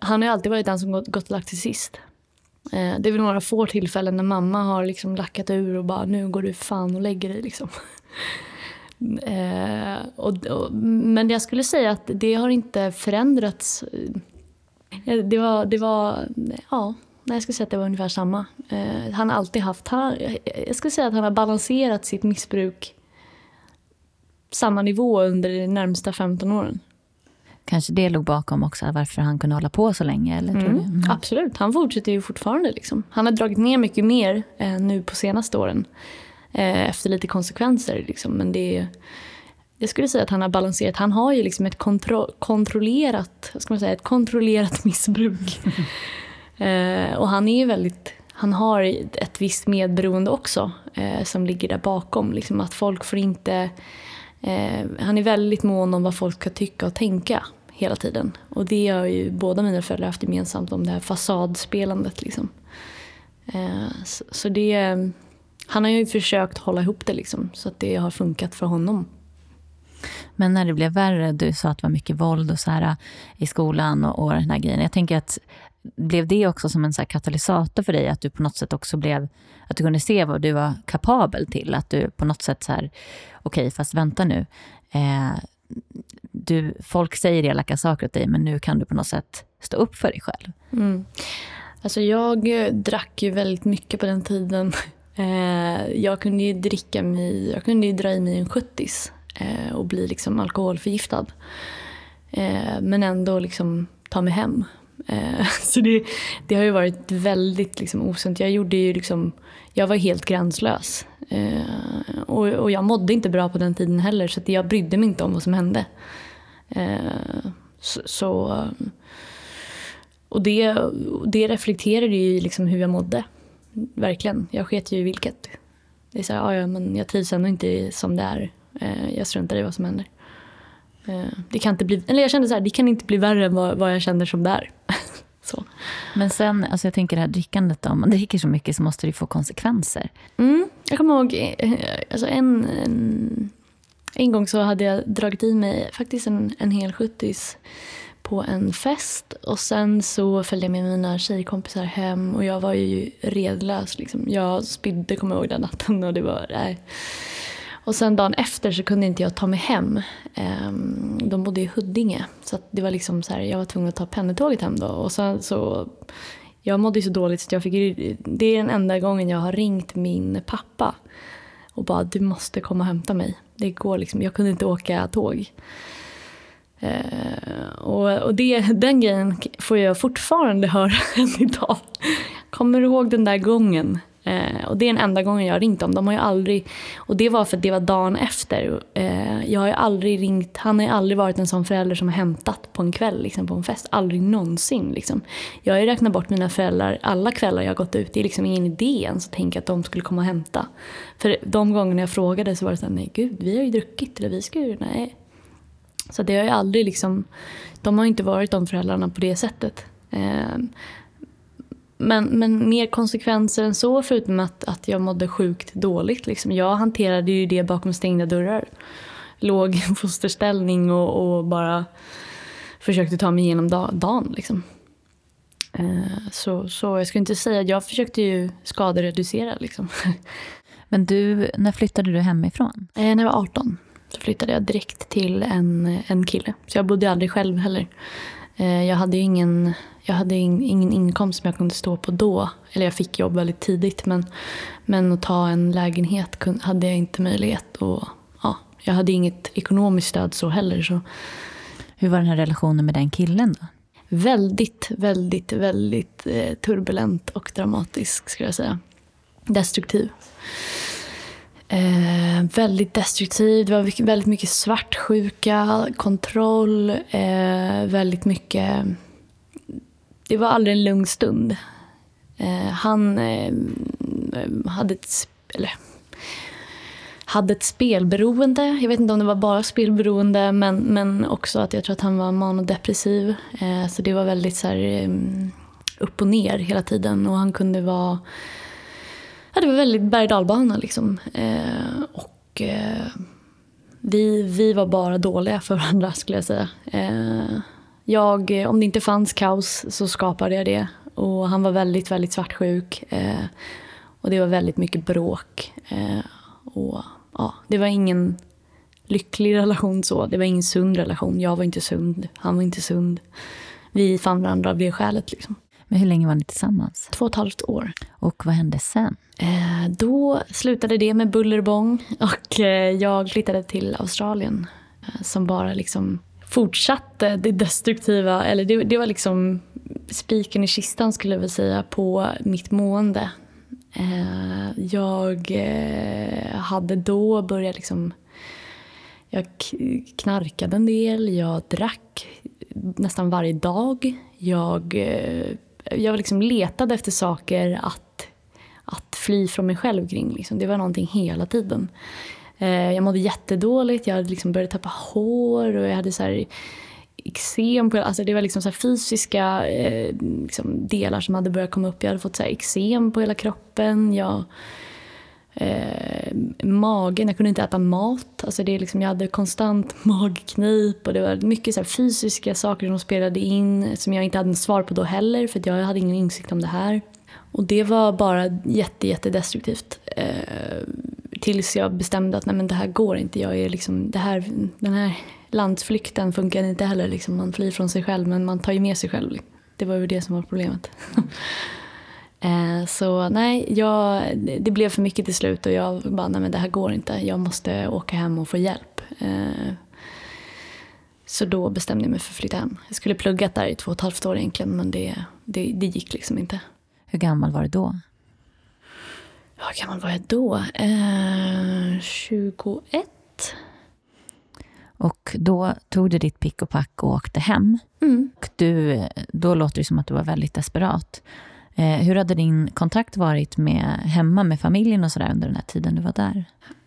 Han har alltid varit den som gått, gått lagt sig sist. Eh, det är väl några få tillfällen när mamma har liksom lackat ur och bara nu går du fan och lägger dig. Liksom. Eh, och, och, men jag skulle säga att det har inte förändrats. Eh, det var, det var ja, jag skulle säga att det var ungefär samma. Eh, han har alltid haft, han, jag skulle säga att han har balanserat sitt missbruk samma nivå under de närmsta 15 åren. Kanske det låg bakom också varför han kunde hålla på så länge? Eller mm, mm. Absolut, han fortsätter ju fortfarande. Liksom. Han har dragit ner mycket mer eh, nu på senaste åren. Eh, efter lite konsekvenser. Liksom. Men det jag skulle säga att han har balanserat. Han har ju liksom ett kontro kontrollerat, ska man säga, ett kontrollerat missbruk. eh, och han är ju väldigt han har ett visst medberoende också eh, som ligger där bakom. Liksom att folk får inte Eh, han är väldigt mån om vad folk ska tycka och tänka hela tiden. Och det har ju båda mina föräldrar haft gemensamt om det här fasadspelandet. Liksom. Eh, så, så, det, han har ju försökt hålla ihop det liksom, så att det har funkat för honom. Men när det blev värre, du sa att det var mycket våld och så här, eh, i skolan och, och den här grejen. Jag tänker att blev det också som en så katalysator för dig? Att du på något sätt också blev, att du kunde se vad du var kapabel till? Att du på något sätt så här, okej, okay, fast vänta nu. Eh, du, folk säger elaka saker åt dig, men nu kan du på något sätt stå upp för dig själv. Mm. Alltså jag drack ju väldigt mycket på den tiden. Eh, jag kunde ju dricka mig, jag kunde ju dra i mig en sjuttis eh, och bli liksom alkoholförgiftad. Eh, men ändå liksom ta mig hem Eh, så det, det, har ju varit väldigt liksom, osunt. Jag, gjorde ju liksom, jag var helt gränslös. Eh, och, och, jag mådde inte bra på den tiden heller så jag brydde mig inte om vad som hände. Eh, så, så, och det, det reflekterade ju liksom hur jag mådde. Verkligen. Jag sket ju i vilket. Det är så här, ja, men jag trivs ändå inte som det är. Jag struntar i vad som händer. Eh, det kan inte bli, eller jag kände så här, det kan inte bli värre än vad, vad jag känner som det är. så. Men sen, alltså jag tänker det här drickandet då, om man dricker så mycket så måste det få konsekvenser. Mm, jag kommer ihåg, eh, alltså en, en, en gång så hade jag dragit i mig faktiskt en, en hel sjuttis på en fest och sen så följde jag med mina tjejkompisar hem och jag var ju redlös. Liksom. Jag spydde, kommer jag ihåg, den natten och det var, nej. Och sen dagen efter så kunde inte jag ta mig hem. Ehm, de bodde i Huddinge. Så det var liksom så här, jag var tvungen att ta pendeltåget hem då. Och sen så, jag mådde så dåligt så jag fick, det är den enda gången jag har ringt min pappa. och bara du måste komma och hämta mig. Det går liksom, jag kunde inte åka tåg. Eh, och och det, den grejen får jag fortfarande höra än idag. Kommer du ihåg den där gången? Eh, och det är den enda gången jag har ringt dem. De har ju aldrig, och det var för att det var dagen efter. Eh, jag har ju aldrig ringt, han har ju aldrig varit en sån förälder som har hämtat på en kväll, liksom, på en fest. Aldrig någonsin. Liksom. Jag har ju räknat bort mina föräldrar alla kvällar jag har gått ut. Det är liksom ingen idé ens att tänka att de skulle komma och hämta. För de gångerna jag frågade så var det så här, nej gud, vi har ju druckit. Eller vi ska ju, nej. Så det har ju aldrig liksom, de har inte varit de föräldrarna på det sättet. Eh, men, men mer konsekvenser än så förutom att, att jag mådde sjukt dåligt. Liksom. Jag hanterade ju det bakom stängda dörrar. Låg i fosterställning och, och bara försökte ta mig igenom dagen. Liksom. Eh, så, så jag skulle inte säga, jag försökte ju skadereducera. Liksom. Men du, när flyttade du hemifrån? Eh, när jag var 18 så flyttade jag direkt till en, en kille. Så jag bodde aldrig själv heller. Eh, jag hade ingen, jag hade ingen inkomst som jag kunde stå på då. Eller jag fick jobb väldigt tidigt men, men att ta en lägenhet hade jag inte möjlighet. Och, ja, jag hade inget ekonomiskt stöd så heller. Så. Hur var den här relationen med den killen då? Väldigt, väldigt, väldigt eh, turbulent och dramatisk skulle jag säga. Destruktiv. Eh, väldigt destruktiv. Det var väldigt mycket svartsjuka, kontroll, eh, väldigt mycket... Det var aldrig en lugn stund. Eh, han eh, hade ett... Eller, hade ett spelberoende. Jag vet inte om det var bara spelberoende men, men också att jag tror att han var manodepressiv. Eh, så det var väldigt så här, eh, upp och ner hela tiden och han kunde vara ja, det var väldigt berg liksom. Eh, och eh, vi, vi var bara dåliga för varandra skulle jag säga. Eh, jag, om det inte fanns kaos så skapade jag det. Och han var väldigt, väldigt svartsjuk. Eh, och det var väldigt mycket bråk. Eh, och ja, det var ingen lycklig relation så. Det var ingen sund relation. Jag var inte sund, han var inte sund. Vi fann varandra av det skälet liksom. Men hur länge var ni tillsammans? Två och ett halvt år. Och vad hände sen? Eh, då slutade det med buller och bång och eh, jag flyttade till Australien eh, som bara liksom fortsatte det destruktiva, eller det, det var liksom spiken i kistan skulle jag vilja säga på mitt mående. Eh, jag eh, hade då börjat liksom jag knarkade en del, jag drack nästan varje dag. Jag eh, jag liksom letade efter saker att, att fly från mig själv kring. Liksom. Det var någonting hela tiden. Eh, jag mådde jättedåligt, jag hade liksom börjat tappa hår och jag hade så här eksem. På, alltså det var liksom så fysiska eh, liksom delar som hade börjat komma upp. Jag hade fått så här eksem på hela kroppen. Jag, eh, magen, jag kunde inte äta mat. Alltså det liksom, jag hade konstant magknip och det var mycket så fysiska saker som spelade in som jag inte hade svar på då heller för jag hade ingen insikt om det här. Och det var bara jätte, jättedestruktivt. Eh, tills jag bestämde att nej, men det här går inte. Jag är liksom, det här, den här landsflykten funkar inte heller. Liksom. Man flyr från sig själv men man tar ju med sig själv. Det var ju det som var problemet. Eh, så nej, jag, det blev för mycket till slut och jag bara, nej men det här går inte. Jag måste åka hem och få hjälp. Eh, så då bestämde jag mig för att flytta hem. Jag skulle pluggat där i två och ett halvt år egentligen men det, det, det gick liksom inte. Hur gammal var du då? Hur gammal var jag då? Eh, 21. Och då tog du ditt pick och pack och åkte hem. Mm. Och du, då låter det som att du var väldigt desperat. Eh, hur hade din kontakt varit med hemma med familjen och sådär under den här tiden du var där?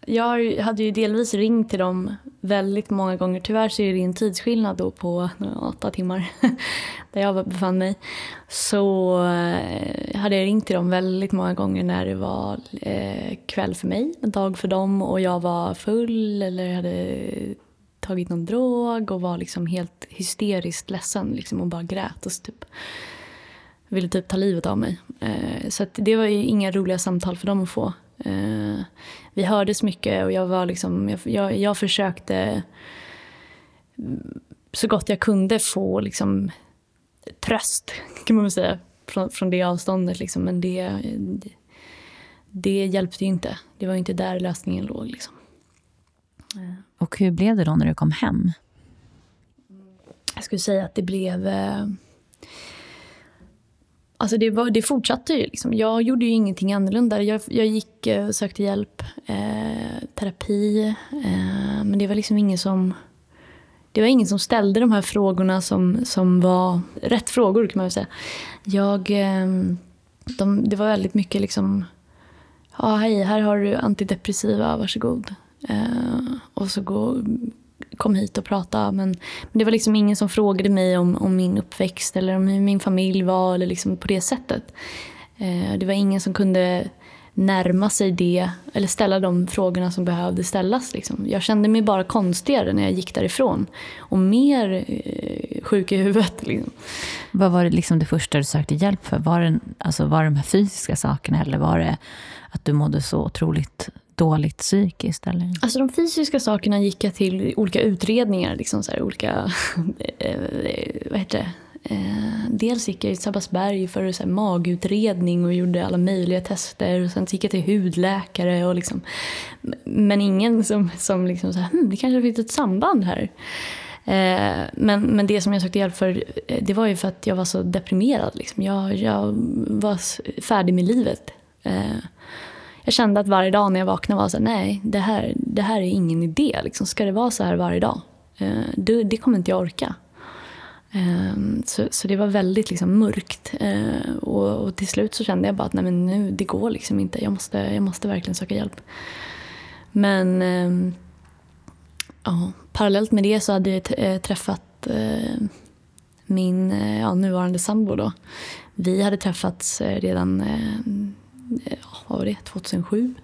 Jag hade ju delvis ringt till dem väldigt många gånger. Tyvärr så är det en tidsskillnad då på åtta timmar där jag befann mig. Så eh, hade jag ringt till dem väldigt många gånger när det var eh, kväll för mig, dag för dem och jag var full eller hade tagit någon drog och var liksom helt hysteriskt ledsen liksom och bara grät och typ ville typ ta livet av mig. Eh, så det var ju inga roliga samtal för dem att få. Eh, vi hördes mycket och jag var liksom, jag, jag, jag försökte så gott jag kunde få liksom tröst kan man säga från, från det avståndet liksom. Men det, det hjälpte ju inte. Det var inte där lösningen låg. Liksom. Och hur blev det då när du kom hem? Jag skulle säga att det blev... Alltså det, var, det fortsatte ju. Liksom. Jag gjorde ju ingenting annorlunda. Jag, jag gick eh, och sökte hjälp, eh, terapi. Eh, men det var liksom ingen som... Det var ingen som ställde de här frågorna som, som var rätt frågor kan man väl säga. Jag, eh, de, det var väldigt mycket liksom... Ja, hej, här har du antidepressiva, varsågod. Eh, och så gå, kom hit och pratade Men, men, det var liksom ingen som frågade mig om, om min uppväxt eller om hur min familj var eller liksom på det sättet. Eh, det var ingen som kunde närma sig det eller ställa de frågorna som behövde ställas. Liksom. Jag kände mig bara konstigare när jag gick därifrån och mer eh, sjuk i huvudet. Liksom. Vad var det, liksom det första du sökte hjälp för? Var det, alltså, var det de här fysiska sakerna eller var det att du mådde så otroligt dåligt psykiskt? Eller? Alltså de fysiska sakerna gick jag till olika utredningar. Liksom så här, olika, eh, eh, vad heter det? Eh, dels gick jag till Sabbatsberg för så här, magutredning och gjorde alla möjliga tester. Och sen gick jag till hudläkare. Och liksom, men ingen som, som liksom så här, hm, det kanske finns ett samband här. Men, men det som jag sökte hjälp för det var ju för att jag var så deprimerad. Liksom. Jag, jag var färdig med livet. Jag kände att varje dag när jag vaknade var så här, nej, det här, det här är ingen idé. Liksom. Ska det vara så här varje dag? Eh, det, det kommer inte jag orka. Eh, så, så det var väldigt liksom, mörkt. Eh, och, och, till slut så kände jag bara att nej, men nu, det går liksom inte. Jag måste, jag måste verkligen söka hjälp. Men eh, ja, parallellt med det så hade jag eh, träffat eh, min eh, ja, nuvarande sambo. Då. Vi hade träffats eh, redan vad var det, 2007.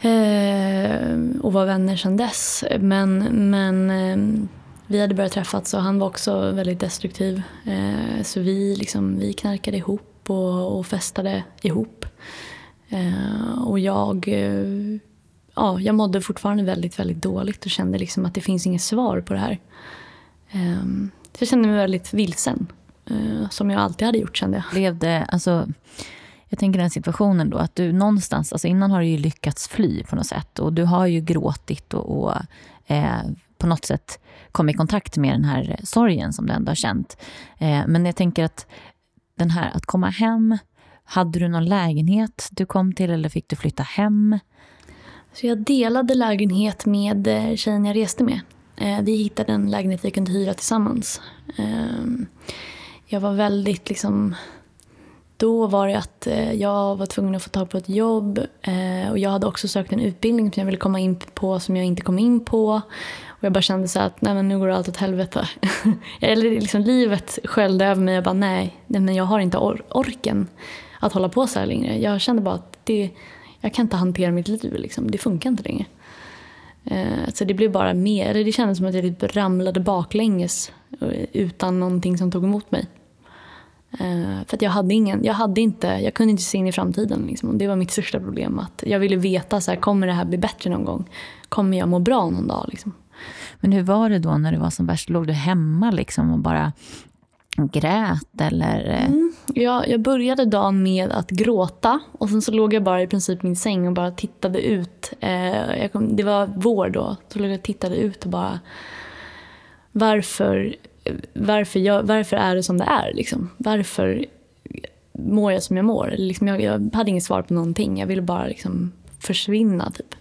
Eh, och var vänner sedan dess. Men, men eh, vi hade börjat träffas och han var också väldigt destruktiv. Eh, så vi, liksom, vi knarkade ihop och, och festade ihop. Eh, och jag, eh, ja, jag mådde fortfarande väldigt, väldigt dåligt och kände liksom att det finns inget svar på det här. Eh, så jag kände mig väldigt vilsen. Eh, som jag alltid hade gjort kände jag. Blev det, alltså jag tänker den situationen då, att du någonstans, alltså innan har du ju lyckats fly på något sätt och du har ju gråtit och, och eh, på något sätt kommit i kontakt med den här sorgen som du ändå har känt. Eh, men jag tänker att den här att komma hem, hade du någon lägenhet du kom till eller fick du flytta hem? Så jag delade lägenhet med eh, tjejen jag reste med. Eh, vi hittade en lägenhet vi kunde hyra tillsammans. Ehm, jag var väldigt liksom då var det att eh, jag var tvungen att få tag på ett jobb eh, och jag hade också sökt en utbildning som jag ville komma in på som jag inte kom in på. Och jag bara kände så att nej men nu går allt åt helvete. Eller liksom livet sköljde över mig och bara nej, nej men jag har inte or orken att hålla på så här längre. Jag kände bara att det, jag kan inte hantera mitt liv liksom. Det funkar inte längre. Eh, så det blev bara mer, det kändes som att jag typ ramlade baklänges utan någonting som tog emot mig. Uh, för jag hade ingen, jag hade inte, jag kunde inte se in i framtiden. Liksom. Det var mitt största problem. Att jag ville veta, så här, kommer det här bli bättre någon gång? Kommer jag må bra någon dag? Liksom? Men hur var det då när det var som värst? Låg du hemma liksom och bara grät? Eller? Eh? Mm. Ja, jag började dagen med att gråta och sen så låg jag bara i princip i min säng och bara tittade ut. Uh, kom, det var vår då, så låg jag och tittade ut och bara varför varför, jag, varför är det som det är? Liksom? Varför mår jag som jag mår? Liksom jag, jag, hade inget svar på någonting. Jag ville bara liksom försvinna. Typ.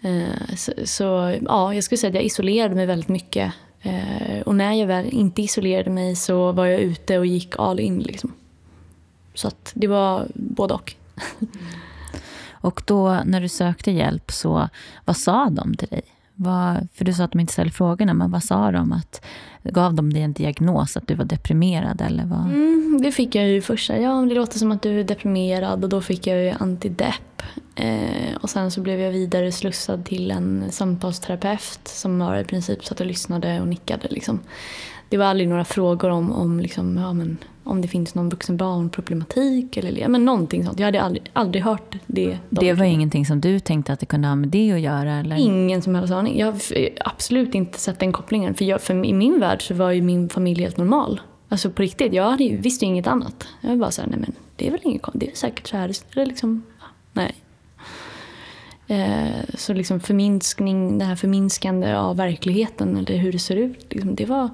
Eh, så, så, ja, jag skulle säga att jag isolerade mig väldigt mycket. Eh, och när jag väl inte isolerade mig så var jag ute och gick all in. Liksom. Så att det var både och. och då när du sökte hjälp, så vad sa de till dig? Vad, för du sa att de inte ställde frågorna, men vad sa de? Att, gav de dig en diagnos att du var deprimerad? Eller vad? Mm, det fick jag ju först. Ja, det låter som att du är deprimerad och då fick jag ju antidepp. Eh, och sen så blev jag vidare slussad till en samtalsterapeut som var i princip satt och lyssnade och nickade. Liksom. Det var aldrig några frågor om, om, liksom, ja, men, om det finns någon vuxen barnproblematik eller ja, men någonting sånt. Jag hade aldrig, aldrig hört det. Det var ingenting som du tänkte att det kunde ha med det att göra? Eller? Ingen som helst aning. Jag har absolut inte sett den kopplingen. För, jag, för i min värld så var ju min familj helt normal. Alltså på riktigt, jag hade, visste ju inget annat. Jag var bara såhär, nej men det är väl inget det är säkert så här. Eller liksom, Nej. Eh, så liksom förminskning, det här förminskande av verkligheten eller hur det ser ut, liksom, det, var,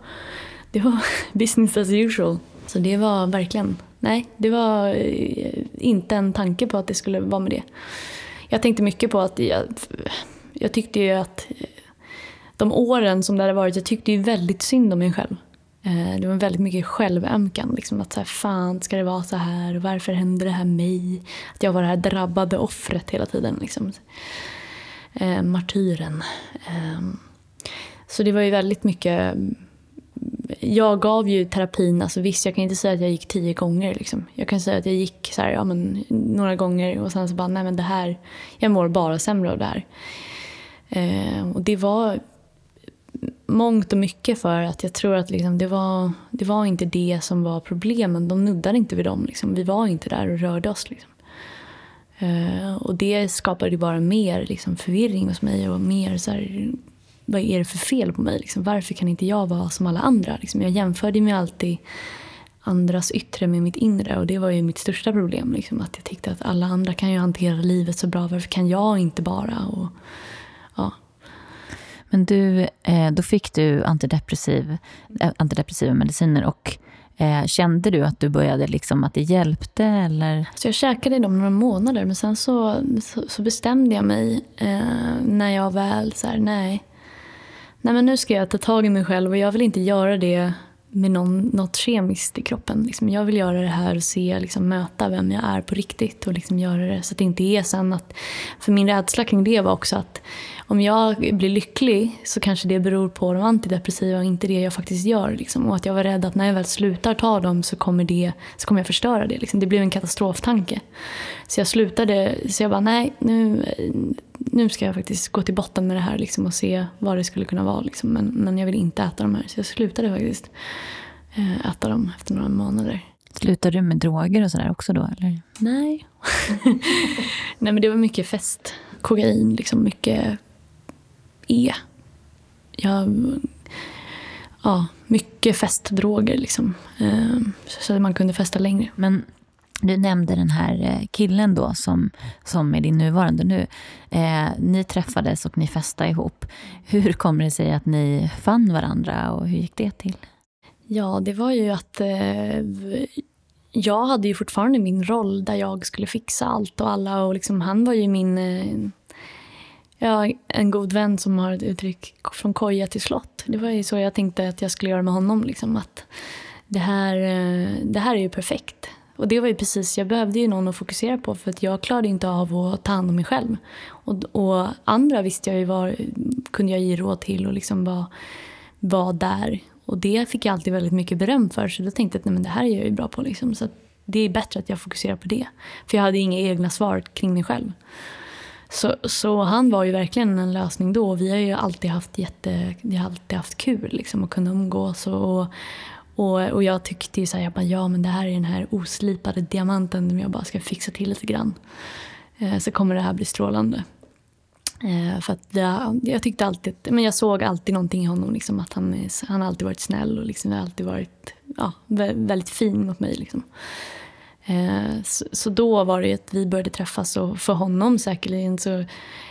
det var business as usual. Så det var verkligen, nej, det var eh, inte en tanke på att det skulle vara med det. Jag tänkte mycket på att jag, jag tyckte ju att eh, de åren som det hade varit, jag tyckte ju väldigt synd om mig själv. Eh, det var väldigt mycket självömkan. Liksom, att så här, fan ska det vara så här? Varför händer det här mig? Att jag var det här drabbade offret hela tiden. Liksom. Eh, martyren. Eh, så det var ju väldigt mycket... Jag gav ju terapin, alltså visst jag kan inte säga att jag gick tio gånger. Liksom. Jag kan säga att jag gick så här, ja, men, några gånger och sen så bara, nej men det här, jag mår bara sämre av det här. Eh, och det var mångt och mycket för att jag tror att liksom det, var, det var inte det som var problemen. De nuddade inte vid dem. Liksom. Vi var inte där och rörde oss. Liksom. Eh, och det skapade bara mer liksom, förvirring hos mig och mer så här, vad är det för fel på mig? Liksom? Varför kan inte jag vara som alla andra? Liksom, jag jämförde mig alltid andras yttre med mitt inre och det var ju mitt största problem. Liksom, att jag tyckte att alla andra kan ju hantera livet så bra, varför kan jag inte bara? Och, ja. Men du, eh, då fick du antidepressiv, eh, antidepressiva mediciner och eh, kände du att du började liksom att det hjälpte? Eller? Så jag käkade dem några månader men sen så, så, så bestämde jag mig när jag väl så här, nej. Nej men nu ska jag ta tag i mig själv och jag vill inte göra det med någon, något kemiskt i kroppen. Liksom jag vill göra det här och se, liksom, möta vem jag är på riktigt och liksom göra det så att det inte är sen att... För min rädsla kring det var också att om jag blir lycklig så kanske det beror på de antidepressiva och inte det jag faktiskt gör. Liksom. Och att jag var rädd att när jag väl slutar ta dem så kommer, det, så kommer jag förstöra det. Liksom. Det blev en katastroftanke. Så jag slutade, så jag bara nej, nu, nu ska jag faktiskt gå till botten med det här liksom, och se vad det skulle kunna vara. Liksom. Men, men jag vill inte äta de här. Så jag slutade faktiskt eh, äta dem efter några månader. Slutade du med droger och sådär också då? Eller? Nej. nej men det var mycket fest. Kokain, liksom mycket E. Jag, ja, mycket festdroger liksom. Eh, så att man kunde festa längre. Men du nämnde den här eh, killen då som, som är din nuvarande nu. Eh, ni träffades och ni festade ihop. Hur kommer det sig att ni fann varandra och hur gick det till? Ja, det var ju att eh, jag hade ju fortfarande min roll där jag skulle fixa allt och alla. Och liksom, han var ju min... Eh, ja, en god vän som har ett uttryck från koja till slott. Det var ju så jag tänkte att jag skulle göra med honom. Liksom, att det här, eh, det här är ju perfekt. Och det var ju precis, jag behövde ju någon att fokusera på för att jag klarade inte av att ta hand om mig själv. Och, och andra visste jag ju var, kunde jag ge råd till och liksom vara var där. Och det fick jag alltid väldigt mycket beröm för så då tänkte jag att nej, men det här är jag ju bra på. Liksom. Så det är bättre att jag fokuserar på det. För jag hade inga egna svar kring mig själv. Så, så han var ju verkligen en lösning då. Vi har ju alltid haft, jätte, vi har alltid haft kul liksom, att kunna umgås. Och, och, och och jag tyckte ju så här, jag bara, ja men det här är den här oslipade diamanten som jag bara ska fixa till lite grann. Eh, så kommer det här bli strålande. Eh, för att jag, jag tyckte alltid, men jag såg alltid någonting i honom. Liksom, att han, han har alltid varit snäll och liksom, alltid varit ja, väldigt fin mot mig. Liksom. Eh, så, så, då var det att vi började träffas och för honom säkerligen så,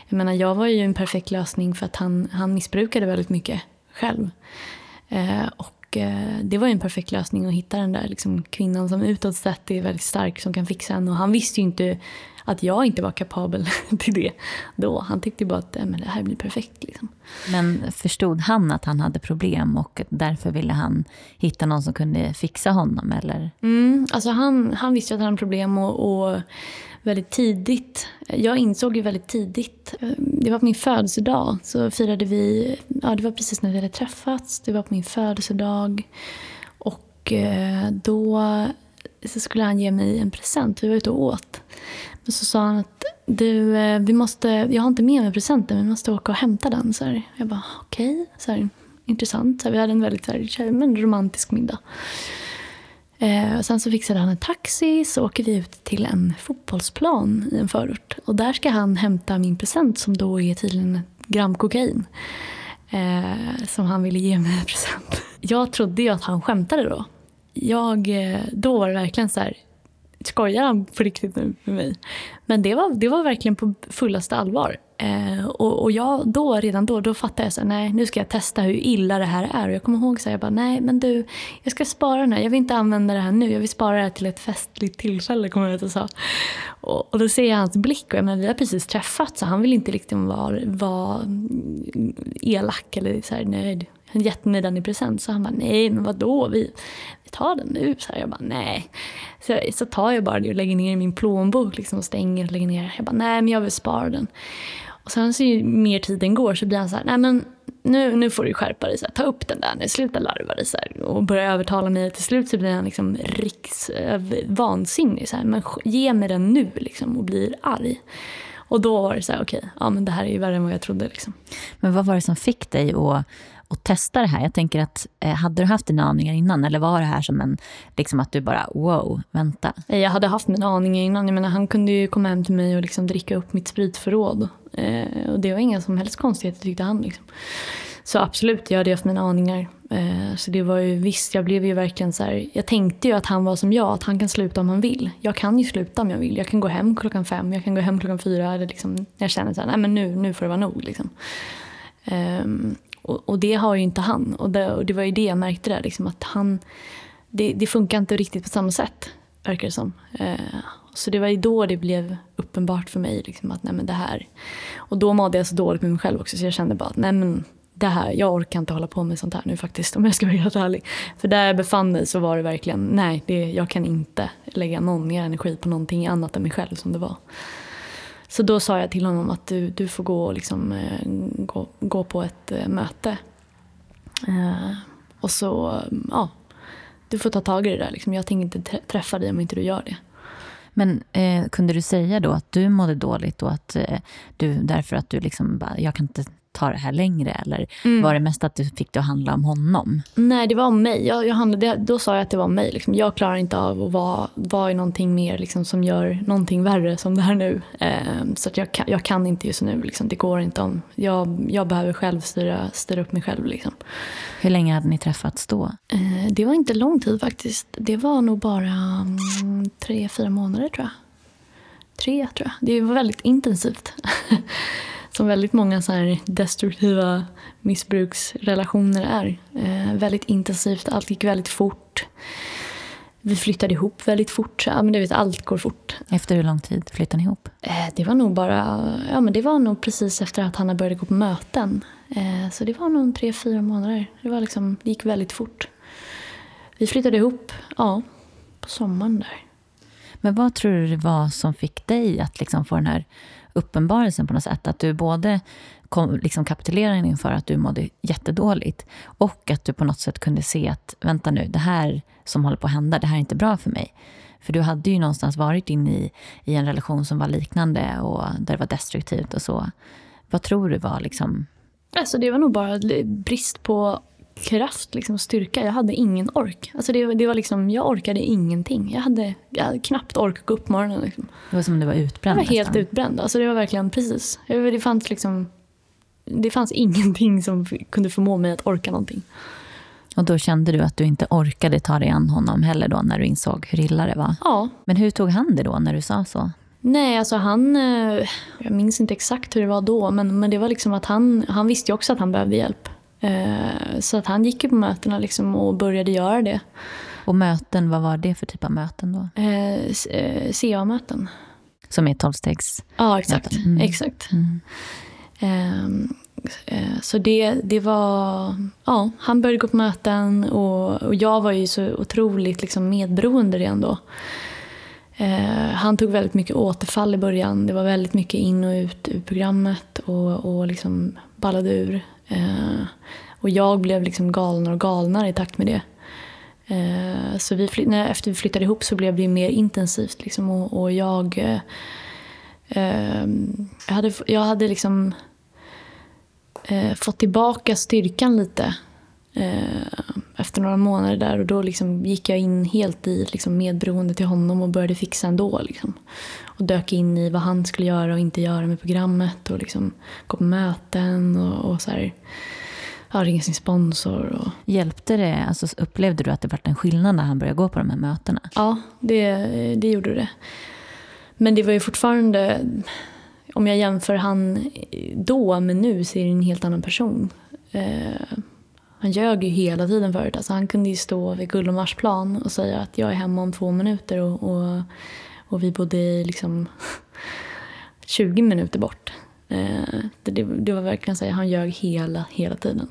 jag menar jag var ju en perfekt lösning för att han, han missbrukade väldigt mycket själv. Eh, och eh, det var en perfekt lösning att hitta den där liksom, kvinnan som utåt sett är väldigt stark som kan fixa en och han visste ju inte att jag inte var kapabel till det då. Han tyckte bara att men det här blir perfekt. Liksom. Men förstod han att han hade problem och därför ville han hitta någon som kunde fixa honom? Eller? Mm, alltså han, han visste att han hade problem och, och väldigt tidigt. Jag insåg ju väldigt tidigt. Eh, det var på min födelsedag. Så firade vi, ja det var precis när vi hade träffats. Det var på min födelsedag. Och eh, då så skulle han ge mig en present. Vi var ute och åt. Men så sa han att du, eh, vi måste, jag har inte med mig presenten, men vi måste åka och hämta den. Så här. Jag bara okej, okay. intressant. Så här, vi hade en väldigt så här, men romantisk middag. Eh, sen så fixade han en taxi, så åker vi ut till en fotbollsplan i en förort. Och där ska han hämta min present som då är tydligen ett gram kokain. Eh, som han ville ge mig en present. Jag trodde ju att han skämtade då. Jag, eh, då var det verkligen så här, skojar han på riktigt nu med mig? Men det var, det var verkligen på fullaste allvar. Eh, och, och jag, då, redan då, då fattade jag så här, nej nu ska jag testa hur illa det här är. Och jag kommer ihåg så här, jag bara, nej men du, jag ska spara den här. Jag vill inte använda det här nu. Jag vill spara det här till ett festligt tillfälle, kommer jag att jag sa. Och, och då ser jag hans blick och jag menar, vi har precis träffats så han vill inte liksom vara, vara elak eller så här, nej, han gett mig den i present. Så han bara, nej men vadå, vi, vi tar den nu. Så här, jag bara, nej. Så, så tar jag bara det och lägger ner i min plånbok liksom, och stänger och lägger ner. Jag bara, nej men jag vill spara den. Och sen så ju mer tiden går så blir han så här, nej men nu, nu får du skärpa dig, så här, ta upp den där nu, sluta larva dig. Så här, och börjar övertala mig. Till slut så blir han liksom riks, vansinnig. Så här, men ge mig den nu liksom, och blir arg. Och då var det så här, okej, okay, ja men det här är ju värre än vad jag trodde. Liksom. Men vad var det som fick dig att och testa det här? Jag tänker att, eh, hade du haft dina aningar innan eller var det här som en, liksom att du bara wow, vänta? Jag hade haft mina aningar innan. Jag menar, han kunde ju komma hem till mig och liksom dricka upp mitt spritförråd. Eh, och det var inga som helst konstigheter tyckte han. Liksom. Så absolut, jag hade haft mina aningar. Eh, så det var ju visst, jag blev ju verkligen så här, Jag tänkte ju att han var som jag, att han kan sluta om han vill. Jag kan ju sluta om jag vill. Jag kan gå hem klockan fem, jag kan gå hem klockan fyra. Eller liksom, jag känner så här, nej men nu, nu får det vara nog. Liksom. Um, och, och, det har ju inte han. Och det, och det var ju det jag märkte där, liksom, att han... Det, det, funkar inte riktigt på samma sätt, verkar det som. Eh, så det var ju då det blev uppenbart för mig liksom, att nej men det här... Och då mådde jag så dåligt med mig själv också så jag kände bara att nej men det här, jag orkar inte hålla på med sånt här nu faktiskt om jag ska vara helt ärlig. För där jag befann mig så var det verkligen, nej det, jag kan inte lägga någon mer energi på någonting annat än mig själv som det var. Så då sa jag till honom att du, du får gå, liksom, eh, gå, gå på ett eh, möte. Eh, och så, ja, du får ta tag i det där. Liksom. Jag tänker inte träffa dig om inte du gör det. Men eh, kunde du säga då att du mådde dåligt och att eh, du därför att du liksom bara, jag kan inte ta det här längre? Eller mm. var det mest att du fick det att handla om honom? Nej, det var om mig. Jag, jag handlade, då sa jag att det var om mig. Liksom. Jag klarar inte av att vara, vara i någonting mer liksom, som gör någonting värre som det här nu. Eh, så att jag, kan, jag kan inte just nu. Liksom. Det går inte om. Jag, jag behöver själv styra, styra upp mig själv. Liksom. Hur länge hade ni träffats då? Eh, det var inte lång tid faktiskt. Det var nog bara mm, tre, fyra månader tror jag. Tre tror jag. Det var väldigt intensivt. som väldigt många så här destruktiva missbruksrelationer är. Eh, väldigt intensivt, allt gick väldigt fort. Vi flyttade ihop väldigt fort. Ja, men du vet, allt går fort. Efter hur lång tid flyttade ni ihop? Eh, det var nog bara, ja men det var nog precis efter att han började gå på möten. Eh, så det var nog tre, fyra månader. Det, var liksom, det gick väldigt fort. Vi flyttade ihop, ja, på sommaren där. Men vad tror du det var som fick dig att liksom få den här uppenbarelsen på något sätt. Att du både kom, liksom kapitulerade inför att du mådde jättedåligt och att du på något sätt kunde se att vänta nu, det här som håller på att hända, det här är inte bra för mig. För du hade ju någonstans varit inne i, i en relation som var liknande och där det var destruktivt och så. Vad tror du var liksom... Alltså det var nog bara brist på kraft, liksom, styrka. Jag hade ingen ork. Alltså det, det var liksom, jag orkade ingenting. Jag hade, jag hade knappt ork att gå upp på morgonen. Liksom. Det var som du var utbränd? Jag var helt nästan. utbränd. Alltså det var verkligen precis. Det fanns, liksom, det fanns ingenting som kunde förmå mig att orka någonting. Och då kände du att du inte orkade ta dig an honom heller då när du insåg hur illa det var? Ja. Men hur tog han det då när du sa så? Nej, alltså han... Eh, jag minns inte exakt hur det var då, men, men det var liksom att han, han visste ju också att han behövde hjälp. Eh, så att han gick ju på mötena liksom och började göra det. Och möten, vad var det för typ av möten då? Eh, CA-möten. Eh, Som är tolvstegs Ja, exakt. Mm. exakt. Mm. Ehm, eh, så det, det var... Ja, han började gå på möten och, och jag var ju så otroligt liksom medberoende redan då. Eh, han tog väldigt mycket återfall i början. Det var väldigt mycket in och ut ur programmet och, och liksom ballade ur. Eh, och jag blev liksom galnare och galnare i takt med det. Eh, så vi när, efter vi flyttade ihop så blev det mer intensivt. Liksom, och, och jag, eh, eh jag hade, jag hade liksom eh, fått tillbaka styrkan lite efter några månader där. Och då liksom gick jag in helt i liksom medberoende till honom och började fixa ändå. Liksom. Och dök in i vad han skulle göra och inte göra med programmet och liksom gå på möten och, och så här ja, ringa sin sponsor. Och... Hjälpte det, alltså upplevde du att det var en skillnad när han började gå på de här mötena? Ja, det, det gjorde det. Men det var ju fortfarande, om jag jämför han då med nu så är det en helt annan person. Eh, han ljög ju hela tiden förut. Alltså han kunde ju stå vid Gullmarsplan och säga att jag är hemma om två minuter och, och, och vi bodde liksom 20 minuter bort. Eh, det, det, var verkligen så han ljög hela, hela tiden.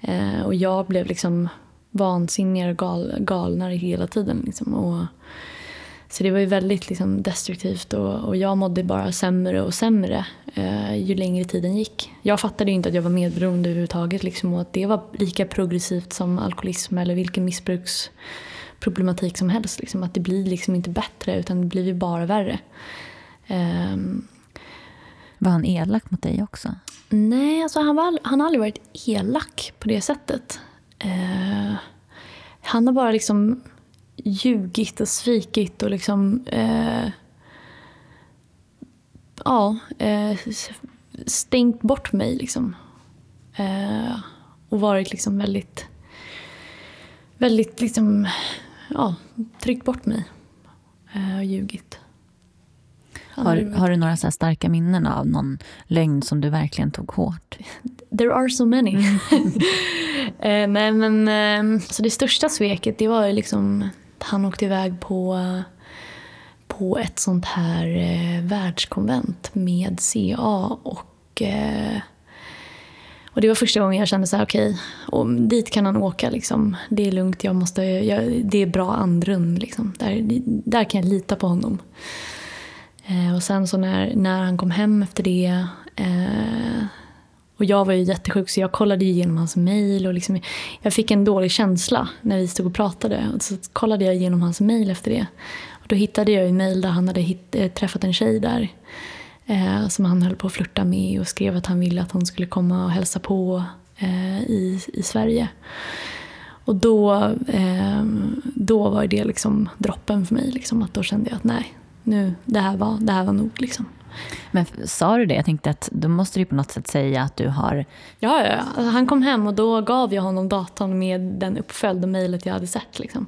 Eh, och jag blev liksom vansinnigare och gal, galnare hela tiden. Liksom. Och, så det var ju väldigt liksom, destruktivt och, och jag mådde bara sämre och sämre eh, ju längre tiden gick. Jag fattade inte att jag var medberoende överhuvudtaget liksom, och att det var lika progressivt som alkoholism eller vilken missbruksproblematik som helst. Liksom, att det blir liksom inte bättre utan det blir ju bara värre. Eh, var han elak mot dig också? Nej, alltså han, var, han har aldrig varit elak på det sättet. Eh, han har bara liksom ljugit och svikit och liksom... Eh, ja, eh, stängt bort mig liksom. Eh, och varit liksom väldigt... Väldigt liksom... Ja, tryckt bort mig. Eh, och ljugit. Har, har du några så starka minnen av någon lögn som du verkligen tog hårt? There are so many. Mm. eh, nej, men, eh, så det största sveket det var ju liksom Typ. han åkte iväg på, på ett sånt här eh, världskonvent med CA och eh, och det var första gången jag kände så här, okej, okay, dit kan han åka liksom. Det är lugnt, jag måste, jag, det är bra andrum liksom. Där, där kan jag lita på honom. Eh, och sen så när, när han kom hem efter det eh, och jag var ju jättesjuk så jag kollade igenom hans mail och liksom, jag fick en dålig känsla när vi stod och pratade. Och så kollade jag igenom hans mail efter det. Och då hittade jag en mail där han hade hitt, äh, träffat en tjej där. Eh, som han höll på att flirta med och skrev att han ville att hon skulle komma och hälsa på eh, i, i Sverige. Och då, eh, då var det liksom droppen för mig. Liksom, att då kände jag att nej, nu, det, här var, det här var nog. Liksom. Men sa du det? Jag tänkte att då måste du på något sätt säga att du har... Ja, ja. Alltså, han kom hem och då gav jag honom datorn med den uppföljda mejlet jag hade sett. Liksom.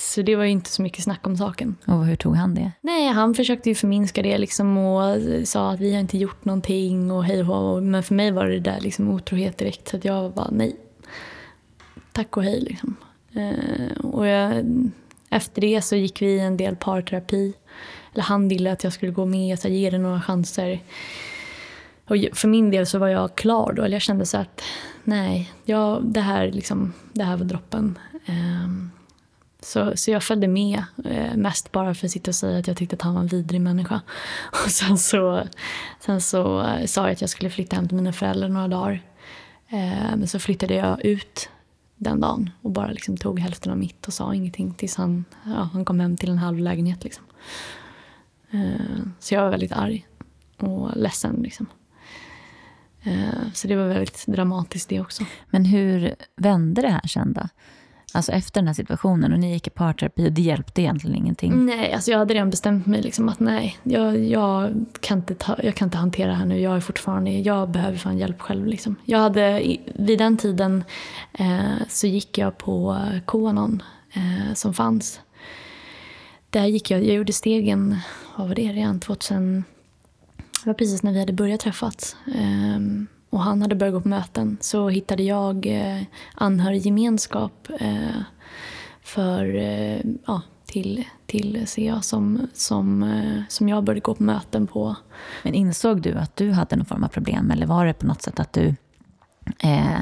Så det var ju inte så mycket snack om saken. Och hur tog han det? Nej, han försökte ju förminska det liksom och sa att vi har inte gjort någonting och hej och Men för mig var det där liksom otrohet direkt så att jag var nej. Tack och hej liksom. Eh, och jag, efter det så gick vi en del parterapi eller han ville att jag skulle gå med, så ge det några chanser. Och för min del så var jag klar då, eller jag kände så att nej, ja, det, här, liksom, det här var droppen. Um, så, så jag följde med, eh, mest bara för att sitta och säga att jag tyckte att han var en vidrig människa. Och sen så, sen så eh, sa jag att jag skulle flytta hem till mina föräldrar några dagar. Eh, men så flyttade jag ut den dagen och bara liksom tog hälften av mitt och sa ingenting tills han, ja, han kom hem till en halv lägenhet. Liksom. Eh, så jag var väldigt arg och ledsen. Liksom. Eh, så det var väldigt dramatiskt det också. Men hur vände det här sen då? Alltså efter den här situationen och ni gick i parterapi och det hjälpte egentligen ingenting? Nej, alltså jag hade redan bestämt mig liksom att nej, jag, jag, kan inte ta, jag kan inte hantera det här nu. Jag är fortfarande, jag behöver fan hjälp själv liksom. Jag hade, vid den tiden eh, så gick jag på Koanon eh, som fanns där gick jag, jag gjorde stegen, vad var det, redan 2000, det var precis när vi hade börjat träffas. Um, och han hade börjat gå på möten. Så hittade jag eh, anhöriggemenskap eh, för, eh, ja, till, till CA som, som, eh, som jag började gå på möten på. Men insåg du att du hade någon form av problem eller var det på något sätt att du eh,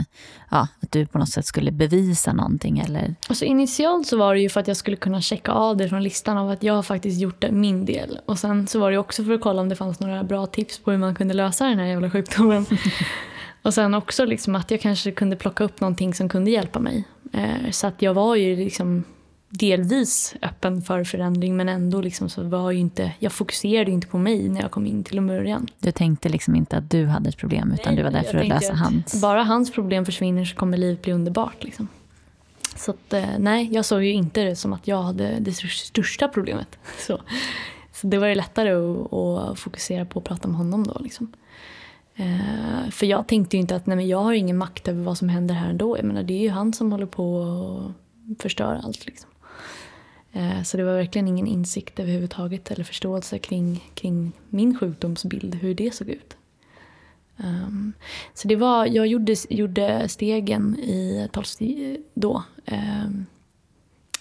ja, att du på något sätt skulle bevisa någonting? Eller? Alltså initialt så var det ju för att jag skulle kunna checka av det från listan av att jag har faktiskt gjort min del. Och sen så var det också för att kolla om det fanns några bra tips på hur man kunde lösa den här jävla sjukdomen. och sen också liksom att jag kanske kunde plocka upp någonting som kunde hjälpa mig. Eh, så att jag var ju liksom delvis öppen för förändring men ändå liksom så var ju inte, jag fokuserade inte på mig när jag kom in till en början. Du tänkte liksom inte att du hade ett problem utan nej, du var där för att lösa att hans? Bara hans problem försvinner så kommer livet bli underbart. Liksom. Så att, eh, nej, jag såg ju inte det som att jag hade det största problemet. Så, så det var ju lättare att, att fokusera på att prata med honom då. Liksom. Eh, för jag tänkte ju inte att nej, men jag har ingen makt över vad som händer här ändå. Jag menar, det är ju han som håller på och förstör allt. Liksom. Eh, så det var verkligen ingen insikt överhuvudtaget eller förståelse kring, kring min sjukdomsbild, hur det såg ut. Um, så det var, jag gjorde, gjorde stegen i Tolstoj då um,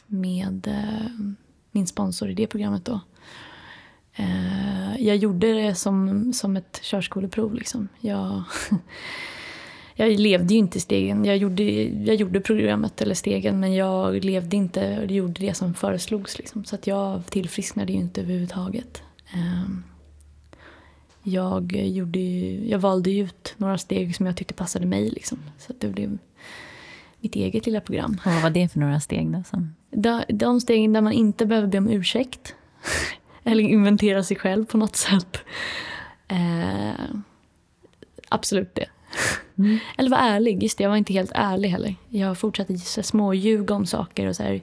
med uh, min sponsor i det programmet då. Uh, jag gjorde det som, som ett körskoleprov. Liksom. Jag, jag levde ju inte stegen. Jag gjorde, jag gjorde programmet eller stegen men jag levde inte och gjorde det som föreslogs. Liksom. Så att jag tillfrisknade ju inte överhuvudtaget. Um, jag, gjorde, jag valde ut några steg som jag tyckte passade mig. Liksom. Så det blev mitt eget lilla program. Och vad var det för några steg? Då, som... de, de stegen där man inte behöver be om ursäkt. eller inventera sig själv på något sätt. Eh, absolut det. Mm. Eller vara ärlig. Just det, jag var inte helt ärlig heller. Jag fortsatte småljuga om saker och så här,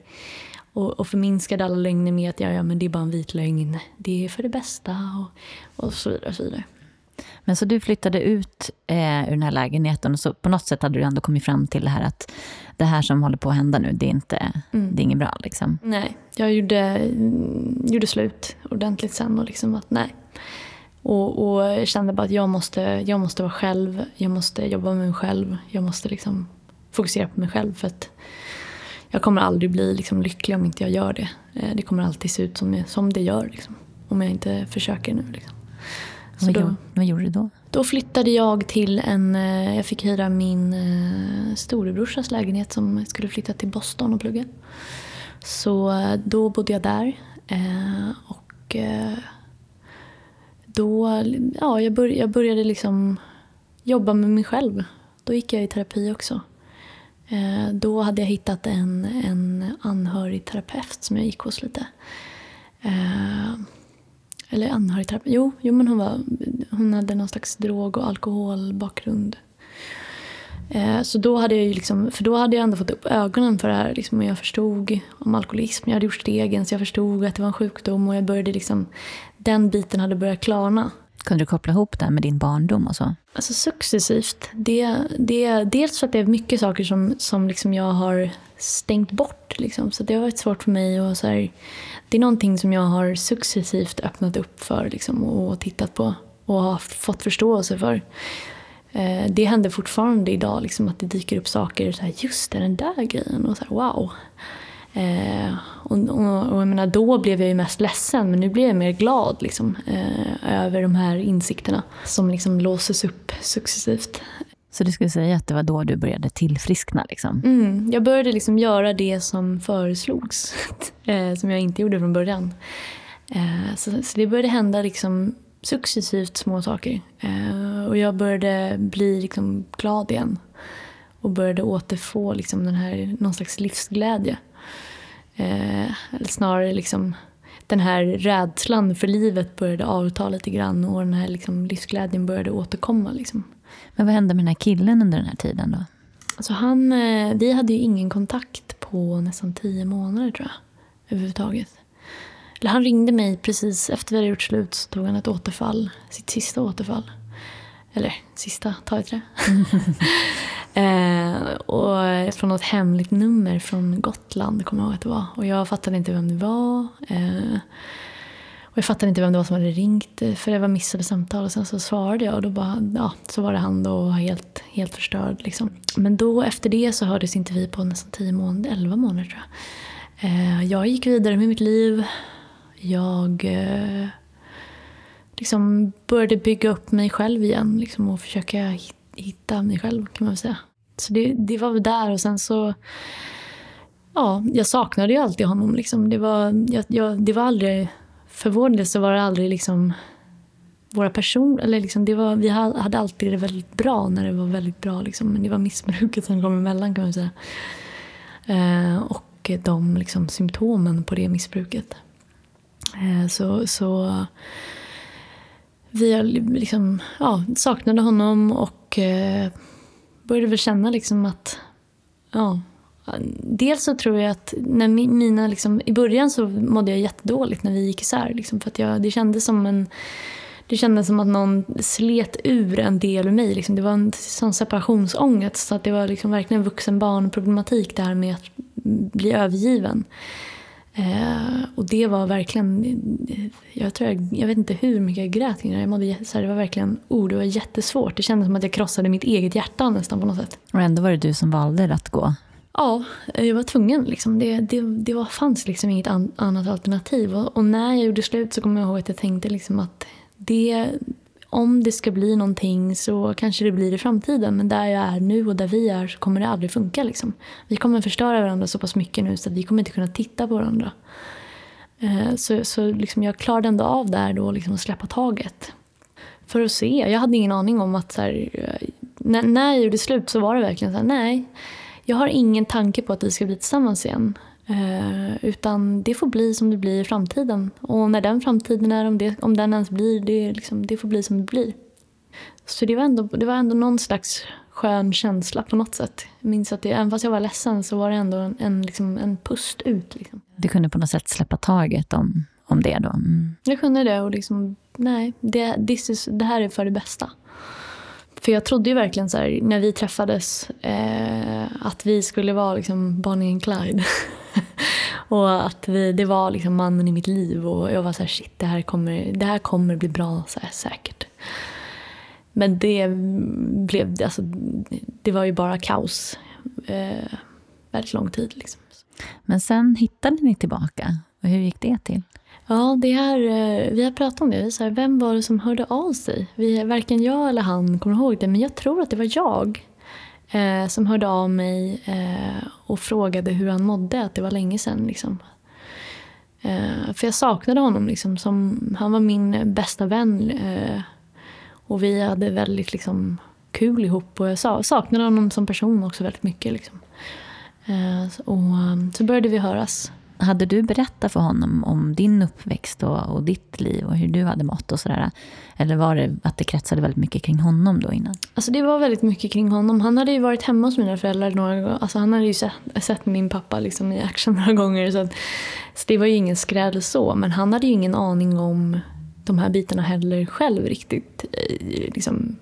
och, och förminskade alla lögner med att ja, ja, men det är bara en vit lögn. Det är för det bästa och, och så vidare. Och så vidare. Men så du flyttade ut eh, ur den här lägenheten och så på något sätt hade du ändå kommit fram till det här att det här som håller på att hända nu, det är, inte, mm. det är inget bra. Liksom. Nej, jag gjorde, gjorde slut ordentligt sen och liksom att nej. Och, och kände bara att jag måste, jag måste vara själv, jag måste jobba med mig själv, jag måste liksom fokusera på mig själv. för att jag kommer aldrig bli liksom lycklig om inte jag gör det. Eh, det kommer alltid se ut som, som det gör liksom, om jag inte försöker nu. Liksom. Så vad, då, gjorde, vad gjorde du då? Då flyttade jag till en... Eh, jag fick hyra min eh, storebrorsas lägenhet som skulle flytta till Boston och plugga. Så då bodde jag där. Och då... Ja, jag, började, jag började liksom jobba med mig själv. Då gick jag i terapi också. Eh, då hade jag hittat en, en anhörigterapeut som jag gick hos lite. Eh, eller anhörigterapeut, jo, jo men hon, var, hon hade någon slags drog och alkoholbakgrund. Eh, så då hade jag ju liksom, för då hade jag ändå fått upp ögonen för det här. Liksom, och jag förstod om alkoholism. Jag hade gjort stegen så jag förstod att det var en sjukdom. Och jag började liksom, den biten hade börjat klarna. Kunde du koppla ihop det med din barndom och så? Alltså successivt. Det, det, dels för att det är mycket saker som, som liksom jag har stängt bort. Liksom. Så det har varit svårt för mig. Och så här, det är någonting som jag har successivt öppnat upp för liksom, och tittat på och har fått förståelse för. Eh, det händer fortfarande idag, liksom, att det dyker upp saker. Så här, just det, den där grejen. Och så här, wow. Eh, och, och, och, jag menar, då blev jag ju mest ledsen men nu blir jag mer glad liksom, eh, över de här insikterna som liksom låses upp successivt. Så du skulle säga att det var då du började tillfriskna? Liksom? Mm, jag började liksom göra det som föreslogs, eh, som jag inte gjorde från början. Eh, så, så, det började hända liksom successivt små saker. Eh, och jag började bli liksom glad igen och började återfå liksom den här, någon slags livsglädje. Eh, eller snarare liksom den här rädslan för livet började avta lite grann och den här liksom livsglädjen började återkomma. Liksom. Men vad hände med den här killen under den här tiden då? Alltså han, eh, vi hade ju ingen kontakt på nästan tio månader tror jag. Överhuvudtaget. Eller han ringde mig precis efter vi hade gjort slut så tog han ett återfall. Sitt sista återfall. Eller sista, ta ett trä. Eh, och från något hemligt nummer från Gotland kommer jag ihåg att det var. Och jag fattade inte vem det var. Eh, och jag fattade inte vem det var som hade ringt för det var missade samtal. Och sen så svarade jag och då bara, ja, så var det han då helt, helt förstörd. Liksom. Men då efter det så hördes inte vi på nästan tio månader, elva månader tror jag. Eh, jag gick vidare med mitt liv. Jag eh, liksom började bygga upp mig själv igen liksom, och försöka hitta mig själv kan man väl säga. Så det, det var väl där och sen så... Ja, jag saknade ju alltid honom. Liksom. Det, var, jag, jag, det var aldrig... För vår del så var det aldrig liksom våra personer... Eller liksom, det var, vi hade alltid det väldigt bra när det var väldigt bra. Liksom. Men det var missbruket som kom emellan kan man säga. Eh, och de liksom, symptomen på det missbruket. Eh, så, så vi liksom, ja, saknade honom och eh, började väl känna liksom att... Ja, dels så tror jag att när mina, liksom, i början så mådde jag jättedåligt när vi gick isär. Liksom, för att jag, det kändes som en... det kändes som att någon slet ur en del av mig. Liksom. Det var en sån separationsångest. Så att det var liksom verkligen vuxen-barn-problematik det här med att bli övergiven. Eh, och det var verkligen, jag, tror jag, jag vet inte hur mycket jag grät kring det. Jag mådde, så här, det var verkligen, oh, det var jättesvårt. Det kändes som att jag krossade mitt eget hjärta nästan på något sätt. Och ändå var det du som valde att gå? Ja, jag var tvungen. Liksom. Det, det, det var, fanns liksom inget an, annat alternativ. Och, och, när jag gjorde slut så kommer jag ihåg att jag tänkte liksom att det, om det ska bli någonting så kanske det blir i framtiden. Men där jag är nu och där vi är så kommer det aldrig funka. Liksom. Vi kommer förstöra varandra så pass mycket nu så att vi kommer inte kunna titta på varandra. Eh, så, så liksom jag klarade ändå av där då liksom att släppa taget. För att se. Jag hade ingen aning om att så här, eh, när, när jag gjorde slut så var det verkligen så här, nej. Jag har ingen tanke på att vi ska bli tillsammans igen. Eh, utan det får bli som det blir i framtiden. Och när den framtiden är, om, det, om den ens blir, det, liksom, det får bli som det blir. Så det var, ändå, det var ändå någon slags skön känsla på något sätt. Jag minns att det, även fast jag var ledsen så var det ändå en, en, liksom, en pust ut. Liksom. Du kunde på något sätt släppa taget om, om det då? Mm. Jag kunde det och liksom, nej, det, is, det här är för det bästa. För jag trodde ju verkligen så här, när vi träffades eh, att vi skulle vara liksom Bonnie and Clyde. och att vi, det var liksom mannen i mitt liv och jag var så här, shit det här kommer, det här kommer bli bra så här, säkert. Men det blev, alltså, det var ju bara kaos eh, väldigt lång tid. Liksom. Men sen hittade ni tillbaka. Och hur gick det till? Ja, det här, eh, vi har pratat om det. Så här, vem var det som hörde av sig? Vi, varken jag eller han kommer ihåg det, men jag tror att det var jag eh, som hörde av mig eh, och frågade hur han mådde, att det var länge sedan. Liksom. Eh, för jag saknade honom. Liksom, som, han var min bästa vän eh, och vi hade väldigt liksom, kul ihop. Och jag saknade honom som person också väldigt mycket. Liksom. Eh, och, eh, så började vi höras. Hade du berättat för honom om din uppväxt och, och ditt liv och hur du hade mått och sådär? Eller var det att det kretsade väldigt mycket kring honom då innan? Alltså det var väldigt mycket kring honom. Han hade ju varit hemma hos mina föräldrar några gånger. Alltså han hade ju sett, sett min pappa liksom i action några gånger. Så, att, så det var ju ingen skräll så. Men han hade ju ingen aning om de här bitarna heller själv riktigt. Liksom,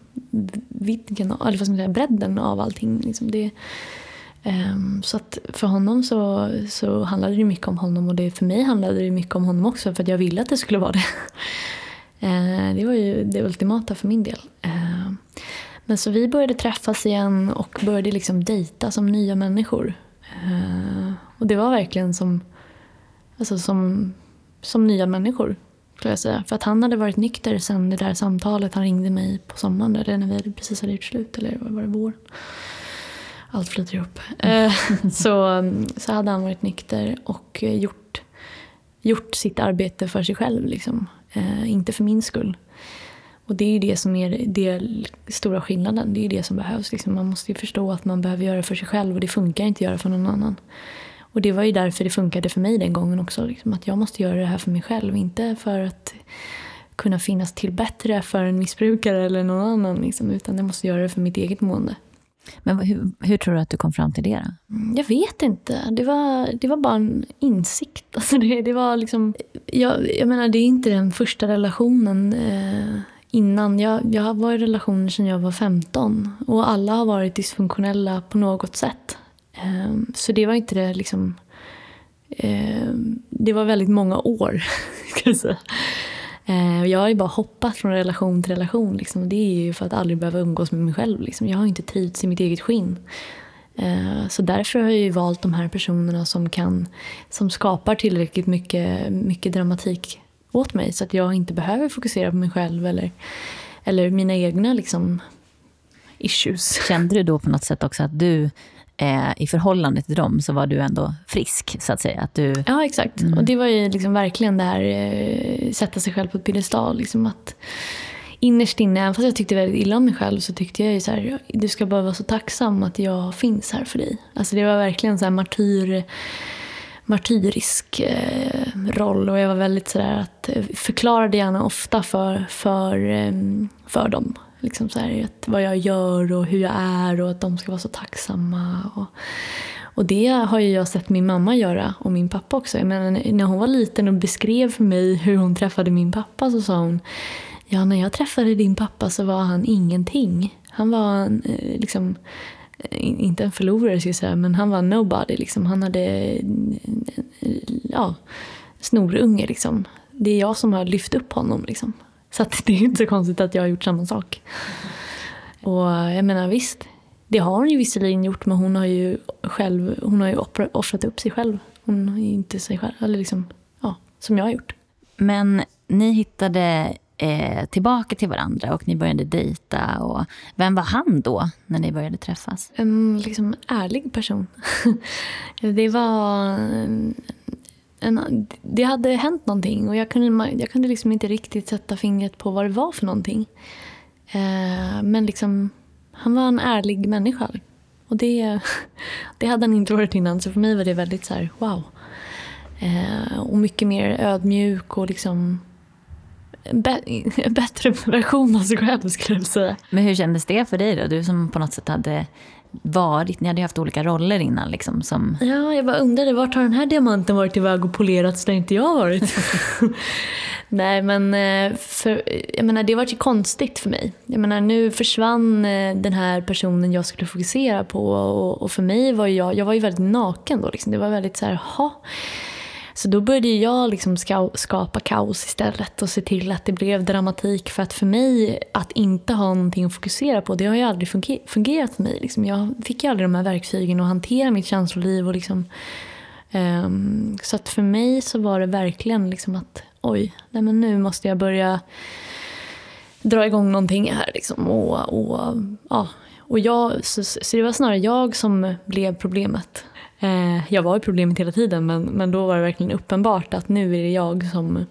vidden, eller vad ska man säga, bredden av allting. Liksom det, Um, så att för honom så, så handlade det mycket om honom och det, för mig handlade det mycket om honom också för att jag ville att det skulle vara det. uh, det var ju det ultimata för min del. Uh, men så vi började träffas igen och började liksom dejta som nya människor. Uh, och det var verkligen som, alltså som, som nya människor. Skulle jag säga. För att han hade varit nykter sen det där samtalet. Han ringde mig på sommaren där när vi precis hade gjort slut. Eller var det våren? Allt flyter ihop. Mm. så, så hade han varit nykter och gjort, gjort sitt arbete för sig själv. Liksom. Eh, inte för min skull. Och det är ju det som är det stora skillnaden. Det är ju det som behövs. Liksom. Man måste ju förstå att man behöver göra för sig själv och det funkar inte att göra för någon annan. Och det var ju därför det funkade för mig den gången också. Liksom, att jag måste göra det här för mig själv. Inte för att kunna finnas till bättre för en missbrukare eller någon annan. Liksom, utan jag måste göra det för mitt eget mående. Men hur, hur, tror du att du kom fram till det? Då? Mm, jag vet inte. Det var, det var bara en insikt. Alltså det, det var liksom, jag, jag menar, det är inte den första relationen eh, innan. Jag, jag har varit i relationer sedan jag var 15 och alla har varit dysfunktionella på något sätt. Eh, så det var inte det liksom... Eh, det var väldigt många år, ska jag säga. Eh, jag har ju bara hoppat från relation till relation. Liksom. Det är ju för att aldrig behöva umgås med mig själv. Liksom. Jag har inte trivts i mitt eget skinn. Eh, så därför har jag ju valt de här personerna som, kan, som skapar tillräckligt mycket, mycket dramatik åt mig så att jag inte behöver fokusera på mig själv eller, eller mina egna liksom, issues. Kände du då på något sätt också att du eh, i förhållande till dem så var du ändå frisk, så att säga. Att du... Ja, exakt. Mm. Och det var ju liksom verkligen det här eh, sätta sig själv på ett piedestal. Liksom att innerst inne, även fast jag tyckte väldigt illa om mig själv, så tyckte jag ju så här, du ska bara vara så tacksam att jag finns här för dig. Alltså det var verkligen så här martyr martyrisk eh, roll och jag var väldigt sådär att eh, förklarade gärna ofta för, för, eh, för dem Liksom så här, vad jag gör och hur jag är och att de ska vara så tacksamma. Och, och det har ju jag sett min mamma göra och min pappa också. Jag menar, när hon var liten och beskrev för mig hur hon träffade min pappa så sa hon Ja, när jag träffade din pappa så var han ingenting. Han var en, eh, liksom, inte en förlorare ska jag säga, men han var nobody. Liksom. Han hade ja, snorunge liksom. Det är jag som har lyft upp honom liksom. Så det är inte så konstigt att jag har gjort samma sak. Och jag menar visst, det har hon ju visserligen gjort men hon har ju själv hon har ju offrat upp sig själv. Hon har ju inte sig själv, eller liksom, ja, som jag har gjort. Men ni hittade eh, tillbaka till varandra och ni började dejta. Och vem var han då när ni började träffas? En liksom ärlig person. det var... En, det hade hänt någonting och jag kunde, jag kunde liksom inte riktigt sätta fingret på vad det var för någonting. Eh, men liksom, han var en ärlig människa. Och det, det hade han inte varit innan, så för mig var det väldigt så här, wow. Eh, och mycket mer ödmjuk och liksom en bättre version av sig själv skulle jag säga. Men hur kändes det för dig då? Du som på något sätt hade varit, ni hade ju haft olika roller innan liksom som... Ja, jag bara undrade vart har den här diamanten varit iväg och polerats där inte jag har varit? Nej men eh, för, jag menar, det var ju konstigt för mig. Jag menar, nu försvann eh, den här personen jag skulle fokusera på och, och för mig var jag, jag var ju väldigt naken då. Liksom. Det var väldigt så här, ha. Så då började jag liksom skapa kaos istället och se till att det blev dramatik. För att för mig, att inte ha någonting att fokusera på, det har ju aldrig fungerat för mig. Liksom. Jag fick ju aldrig de här verktygen att hantera mitt känsloliv. Och liksom, um, så att för mig så var det verkligen liksom att oj, nej men nu måste jag börja dra igång någonting här. Liksom. Och, och, ja. och jag, så, så det var snarare jag som blev problemet. Eh, jag var ju problemet hela tiden men, men då var det verkligen uppenbart att nu är det jag som,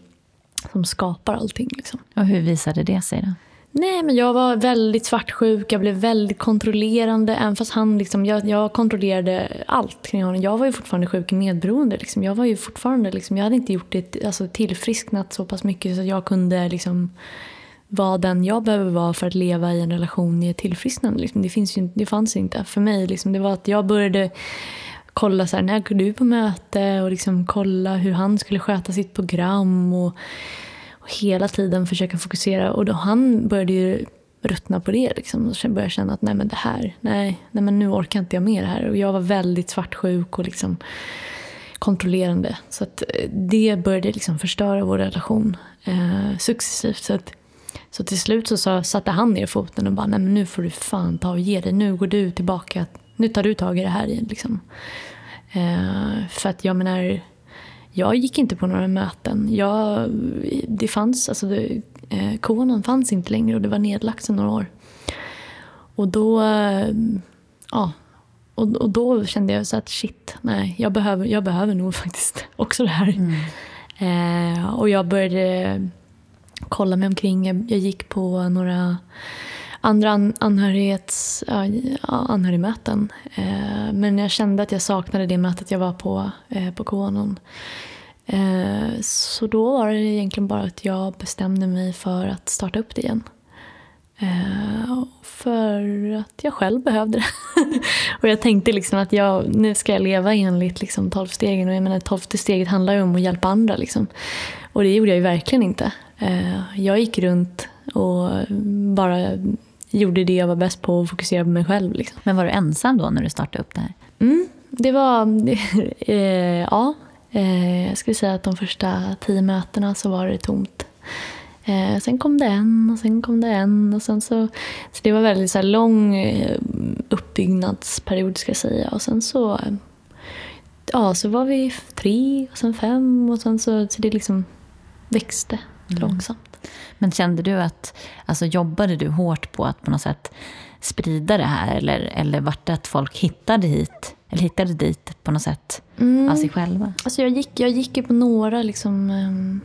som skapar allting. Liksom. Och hur visade det sig då? Nej, men jag var väldigt svartsjuk, jag blev väldigt kontrollerande. Även fast han liksom, jag, jag kontrollerade allt kring honom. Jag var ju fortfarande sjuk i medberoende. Liksom. Jag var ju fortfarande, liksom, jag hade inte gjort det, alltså, tillfrisknat så pass mycket så att jag kunde liksom, vara den jag behöver vara för att leva i en relation i ett tillfrisknande. Liksom. Det, finns ju, det fanns inte för mig. Liksom. Det var att jag började kolla så här, när går du på möte och liksom kolla hur han skulle sköta sitt program och, och hela tiden försöka fokusera. Och då, han började ju ruttna på det liksom, och började känna att nej men det här, nej, nej men nu orkar inte jag med det här. Och jag var väldigt svartsjuk och liksom kontrollerande. Så att eh, det började liksom förstöra vår relation eh, successivt. Så, att, så till slut så sa, satte han ner foten och bara, nej men nu får du fan ta och ge dig. Nu går du tillbaka nu tar du tag i det här. Liksom. Eh, för att jag menar, jag gick inte på några möten. Jag, det fanns, alltså det, eh, konen fanns inte längre och det var nedlagt sedan några år. Och då, eh, ja, och, och då kände jag så att shit, nej, jag behöver, jag behöver nog faktiskt också det här. Mm. Eh, och jag började kolla mig omkring. Jag, jag gick på några andra an anhörighets, ja, anhörigmöten. Eh, men jag kände att jag saknade det mötet jag var på eh, på Konon. Eh, så då var det egentligen bara att jag bestämde mig för att starta upp det igen. Eh, för att jag själv behövde det. och jag tänkte liksom att jag, nu ska jag leva enligt liksom tolvstegen. Och jag menar tolfte steget handlar ju om att hjälpa andra. Liksom. Och det gjorde jag ju verkligen inte. Eh, jag gick runt och bara gjorde det jag var bäst på och fokuserade på mig själv. Liksom. Men var du ensam då när du startade upp det här? Mm, det var... Eh, ja. Eh, jag skulle säga att de första tio mötena så var det tomt. Eh, sen kom det en och sen kom det en. Och sen så, så det var väldigt så lång eh, uppbyggnadsperiod ska jag säga. Och sen så, ja, så var vi tre och sen fem och sen så, så det liksom växte mm. långsamt. Men kände du att, alltså jobbade du hårt på att på något sätt sprida det här? Eller, eller vart det att folk hittade hit, eller hittade dit på något sätt mm. av sig själva? Alltså jag gick, jag gick på några liksom, um, ehm,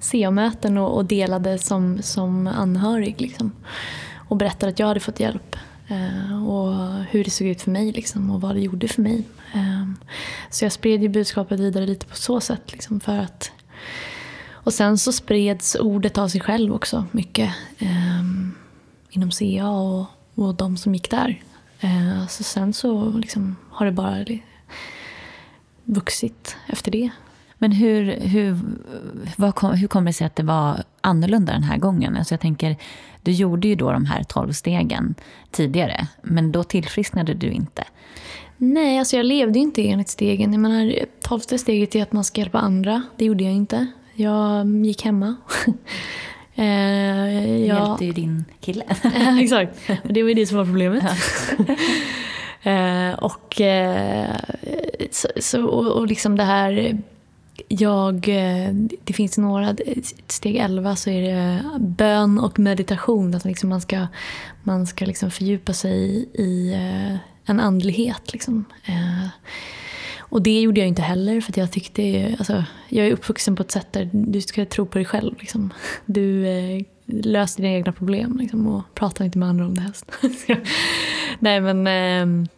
CA-möten och, och, delade som, som anhörig. Liksom. Och berättade att jag hade fått hjälp. Uh, och hur det såg ut för mig liksom, och vad det gjorde för mig. Um, så jag spred ju budskapet vidare lite på så sätt. Liksom, för att och sen så spreds ordet av sig själv också mycket eh, inom CA och, och de som gick där. Eh, så sen så liksom har det bara vuxit efter det. Men hur, hur, kom, hur kommer det sig att det var annorlunda den här gången? Alltså jag tänker, du gjorde ju då de här tolv stegen tidigare, men då tillfrisknade du inte. Nej, alltså jag levde inte enligt stegen. Jag menar, tolfte steget är att man ska hjälpa andra. Det gjorde jag inte. Jag gick hemma. eh, jag... hjälpte ju din kille. exakt, det var ju det som var problemet. eh, och, eh, så, så, och, och liksom det här jag, eh, det finns några, steg 11 så är det bön och meditation. Att liksom man ska, man ska liksom fördjupa sig i eh, en andlighet. Liksom. Och det gjorde jag inte heller för jag tyckte, alltså, jag är uppvuxen på ett sätt där du ska tro på dig själv. Liksom. Du eh, löser dina egna problem liksom, och pratar inte med andra om det helst. Nej men ehm,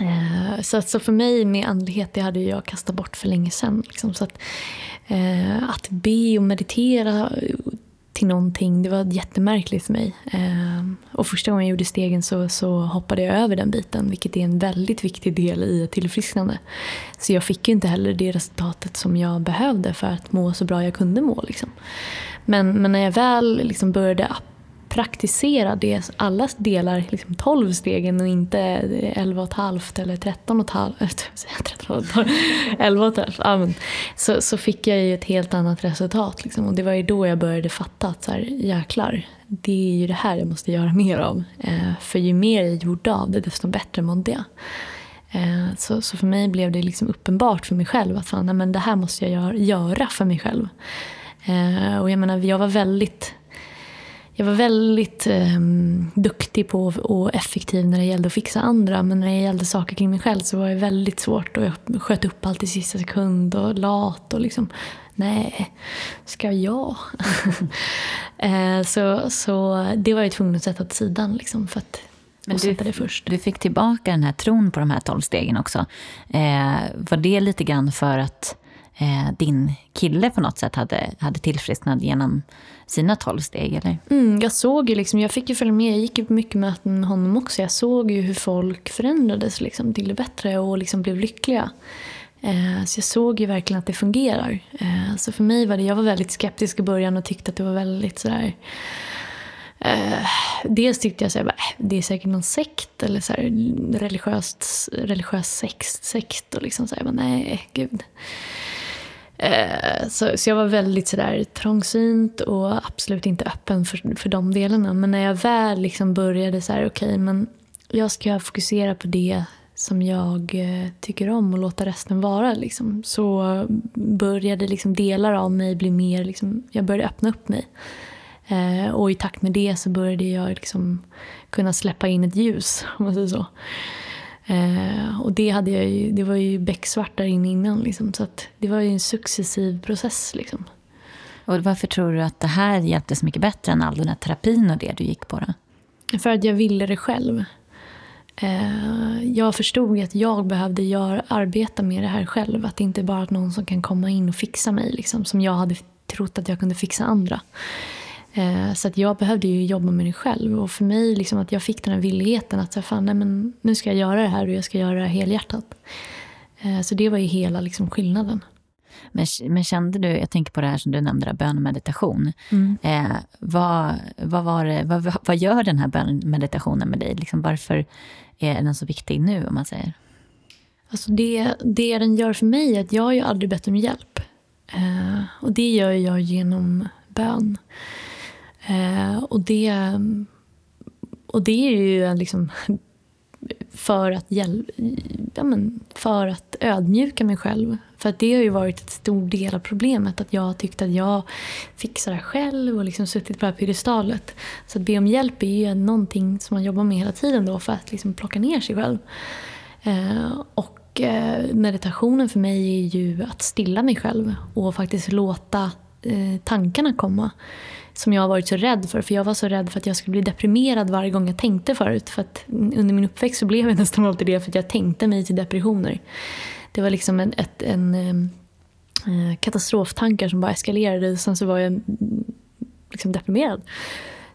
Eh, så, så för mig med andlighet, det hade jag kastat bort för länge sedan. Liksom. Så att, eh, att be och meditera till någonting, det var jättemärkligt för mig. Ehm, och första gången jag gjorde stegen så, så hoppade jag över den biten, vilket är en väldigt viktig del i ett tillfrisknande. Så jag fick ju inte heller det resultatet som jag behövde för att må så bra jag kunde må. Liksom. Men, men när jag väl liksom började praktisera det, alla delar, liksom 12 stegen och inte 11 och ett halvt eller 13 och ett halvt. 11 typ och ett halvt. Ja, men, så, så fick jag ju ett helt annat resultat. Liksom. Och det var ju då jag började fatta att så här, jäklar, det är ju det här jag måste göra mer av. Eh, för ju mer jag gjorde av det, desto bättre mådde jag. Eh, så, så för mig blev det liksom uppenbart för mig själv att fan, nej, men det här måste jag gör, göra för mig själv. Eh, och jag menar, jag var väldigt jag var väldigt eh, duktig på och effektiv när det gällde att fixa andra. Men när det gällde saker kring mig själv så var det väldigt svårt. Och jag sköt upp allt i sista sekund och lat och liksom, nej, ska jag? eh, så, så det var jag tvungen att sätta åt sidan liksom, för att men du, det först. du fick tillbaka den här tron på de här tolv stegen också. Eh, var det lite grann för att eh, din kille på något sätt hade, hade tillfrisknat genom sina tolv steg? Eller? Mm, jag såg ju liksom, jag fick ju följa med, jag gick ju på mycket möten med honom också. Jag såg ju hur folk förändrades liksom, till det bättre och liksom blev lyckliga. Eh, så jag såg ju verkligen att det fungerar. Eh, så för mig var det, jag var väldigt skeptisk i början och tyckte att det var väldigt sådär Eh, dels tyckte jag att äh, det är säkert någon sekt eller så här, religiöst, religiös sekt, sekt och liksom så här, nej, gud. Eh, så, så jag var väldigt sådär trångsynt och absolut inte öppen för, för de delarna. Men när jag väl liksom började så här, okej, okay, men jag ska fokusera på det som jag eh, tycker om och låta resten vara. Liksom. Så började liksom delar av mig bli mer, liksom, jag började öppna upp mig. Eh, och i takt med det så började jag liksom kunna släppa in ett ljus, om man säger så. Eh, och det, hade jag ju, det var ju becksvart där inne innan. Liksom, så det var ju en successiv process. Liksom. Och varför tror du att det här hjälpte så mycket bättre än all den här terapin och det du gick på? Då? För att jag ville det själv. Eh, jag förstod att jag behövde göra, arbeta med det här själv. Att det inte bara är någon som kan komma in och fixa mig. Liksom, som jag hade trott att jag kunde fixa andra. Eh, så att jag behövde ju jobba med det själv. Och för mig, liksom, att jag fick den här villigheten att så fan, nej, men nu ska jag göra det här och jag ska göra det helhjärtat. Eh, så det var ju hela liksom, skillnaden. Men, men kände du, jag tänker på det här som du nämnde, bön och meditation. Mm. Eh, vad, vad, var det, vad, vad gör den här bönmeditationen med dig? Liksom, varför är den så viktig nu, om man säger? Alltså det, det den gör för mig är att jag har ju aldrig bett om hjälp. Eh, och det gör jag genom bön. Eh, och, det, och det är ju liksom för att, hjäl- ja, men för att ödmjuka mig själv. För att det har ju varit ett stor del av problemet. Att jag har tyckt att jag fixar det själv och liksom suttit på det här piedestalet. Så att be om hjälp är ju någonting som man jobbar med hela tiden då för att liksom plocka ner sig själv. Eh, och eh, meditationen för mig är ju att stilla mig själv och faktiskt låta eh, tankarna komma som jag har varit så rädd för. För jag var så rädd för att jag skulle bli deprimerad varje gång jag tänkte förut. För att under min uppväxt så blev jag nästan alltid det för att jag tänkte mig till depressioner. Det var liksom en, ett, en eh, katastroftankar som bara eskalerade. och Sen så var jag mm, liksom deprimerad.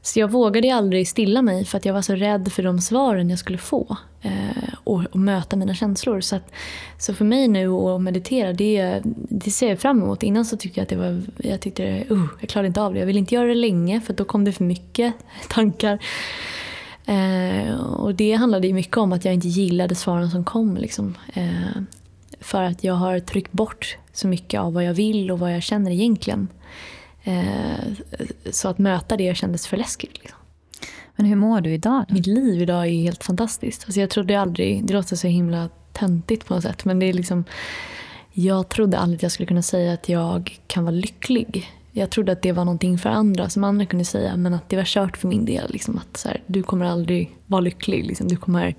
Så jag vågade aldrig stilla mig för att jag var så rädd för de svaren jag skulle få. Eh, och, och, möta mina känslor. Så, att, så för mig nu att meditera, det, det ser jag fram emot. Innan så tyckte jag att det var, jag tyckte uh, jag klarade inte av det. Jag ville inte göra det länge för då kom det för mycket tankar. Eh, och det handlade ju mycket om att jag inte gillade svaren som kom. Liksom. Eh, för att jag har tryckt bort så mycket av vad jag vill och vad jag känner egentligen. Eh, så att möta det kändes för läskigt. Liksom. Men hur mår du idag? Då? Mitt liv idag är helt fantastiskt. Alltså jag trodde aldrig, det låter så himla töntigt på något sätt, men det är liksom jag trodde aldrig att jag skulle kunna säga att jag kan vara lycklig. Jag trodde att det var någonting för andra som andra kunde säga men att det var kört för min del. Liksom att så här, du kommer aldrig vara lycklig. Liksom. Du, kommer,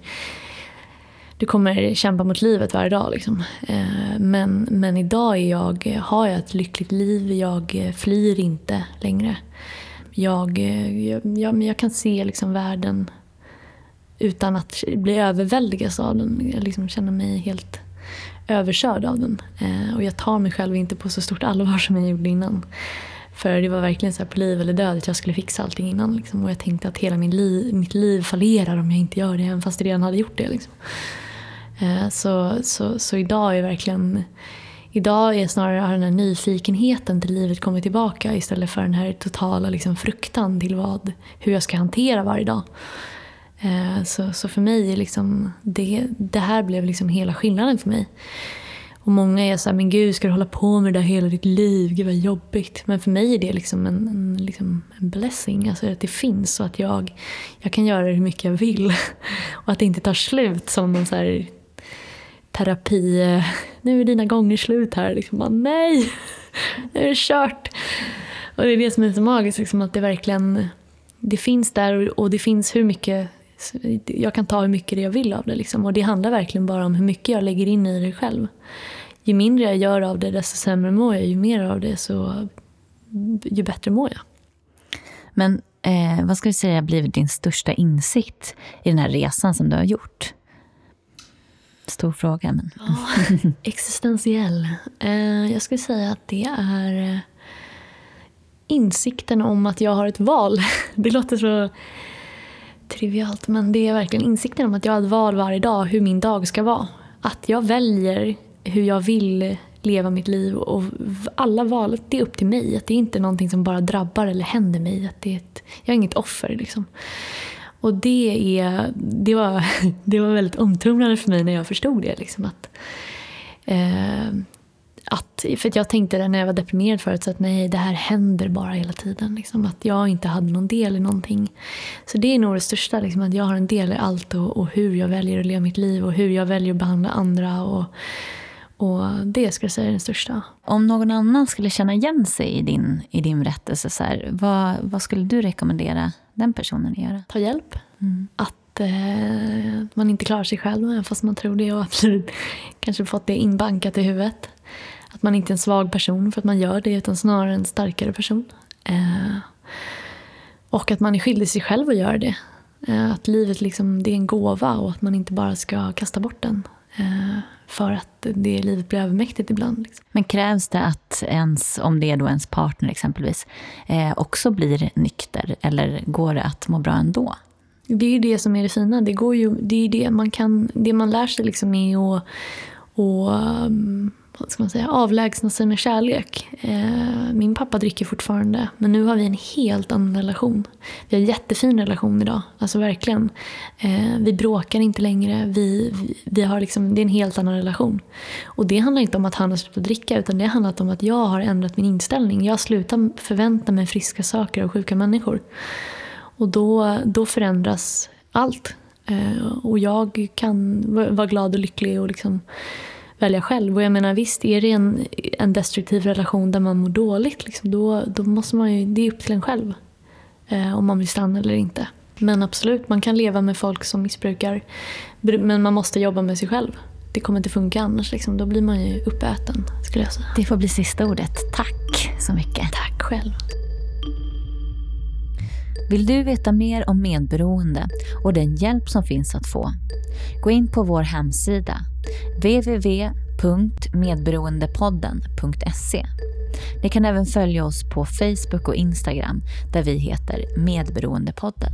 du kommer kämpa mot livet varje dag. Liksom. Eh, men, men idag är jag, har jag ett lyckligt liv. Jag eh, flyr inte längre. Jag, eh, jag, jag, jag kan se liksom världen utan att bli överväldigad av den. Jag liksom känner mig helt överkörd av den. Och jag tar mig själv inte på så stort allvar som jag gjorde innan. För det var verkligen så på liv eller död att jag skulle fixa allting innan. Liksom. Och jag tänkte att hela min li mitt liv fallerar om jag inte gör det, även fast jag redan hade gjort det. Liksom. Eh, så, så, så idag är verkligen Idag är snarare den här nyfikenheten till livet kommit tillbaka istället för den här totala liksom, fruktan till vad, hur jag ska hantera varje dag. Eh, så, så för mig är liksom det, det här blev liksom hela skillnaden för mig. Och många är så här, men gud ska du hålla på med det där hela ditt liv? Gud vad jobbigt. Men för mig är det liksom en, en, liksom en blessing. Alltså att det finns och att jag, jag kan göra det hur mycket jag vill. Och att det inte tar slut som någon så här terapi. Eh, nu är dina gånger slut här. Liksom bara, nej, nu är det kört. Och det är det som är så magiskt, liksom, att det verkligen det finns där och det finns hur mycket jag kan ta hur mycket jag vill av det. Liksom. Och det handlar verkligen bara om hur mycket jag lägger in i det själv. Ju mindre jag gör av det, desto sämre mår jag. Ju mer av det, så ju bättre mår jag. Men eh, vad ska du säga har blivit din största insikt i den här resan som du har gjort? Stor fråga, men... Ja, existentiell. Eh, jag skulle säga att det är eh, insikten om att jag har ett val. Det låter så trivialt men det är verkligen insikten om att jag har ett val varje dag hur min dag ska vara. Att jag väljer hur jag vill leva mitt liv och alla val, det är upp till mig. Att det är inte någonting som bara drabbar eller händer mig. Att det är ett, jag är inget offer liksom. Och det, är, det, var, det var väldigt omtumlande för mig när jag förstod det. Liksom, att, eh, att, för jag tänkte när jag var deprimerad förut så att nej, det här händer bara hela tiden. Liksom, att jag inte hade någon del i någonting. Så det är nog det största, liksom, att jag har en del i allt och, och, hur jag väljer att leva mitt liv och hur jag väljer att behandla andra. Och, och det skulle jag säga är det största. Om någon annan skulle känna igen sig i din, i din berättelse, så här, vad, vad skulle du rekommendera den personen att göra? Ta hjälp. Mm. Att eh, man inte klarar sig själv, även fast man tror det och absolut kanske fått det inbankat i huvudet. Att man inte är en svag person för att man gör det utan snarare en starkare person. Eh, och att man är skyldig sig själv att göra det. Eh, att livet liksom, det är en gåva och att man inte bara ska kasta bort den. För att det livet blir övermäktigt ibland. Liksom. Men krävs det att ens, om det är då ens partner exempelvis, eh, också blir nykter? Eller går det att må bra ändå? Det är ju det som är det fina. Det, går ju, det, är det, man kan, det man lär sig liksom är att och, vad ska man säga, avlägsna sig med kärlek. Eh, min pappa dricker fortfarande, men nu har vi en helt annan relation. Vi har en jättefin relation idag, alltså verkligen. Eh, vi bråkar inte längre, vi, vi, vi, har liksom, det är en helt annan relation. Och det handlar inte om att han har slutat dricka, utan det handlar om att jag har ändrat min inställning. Jag har slutat förvänta mig friska saker av sjuka människor. Och då, då förändras allt. Eh, och jag kan vara glad och lycklig och liksom välja själv. Och jag menar visst, är det en, en destruktiv relation där man mår dåligt, liksom, då, då måste man ju, det är upp till en själv. Eh, om man vill stanna eller inte. Men absolut, man kan leva med folk som missbrukar. Men man måste jobba med sig själv. Det kommer inte funka annars. Liksom. Då blir man ju uppäten, skulle jag säga. Det får bli sista ordet. Tack så mycket. Tack själv. Vill du veta mer om medberoende och den hjälp som finns att få? Gå in på vår hemsida, www.medberoendepodden.se. Ni kan även följa oss på Facebook och Instagram där vi heter Medberoendepodden.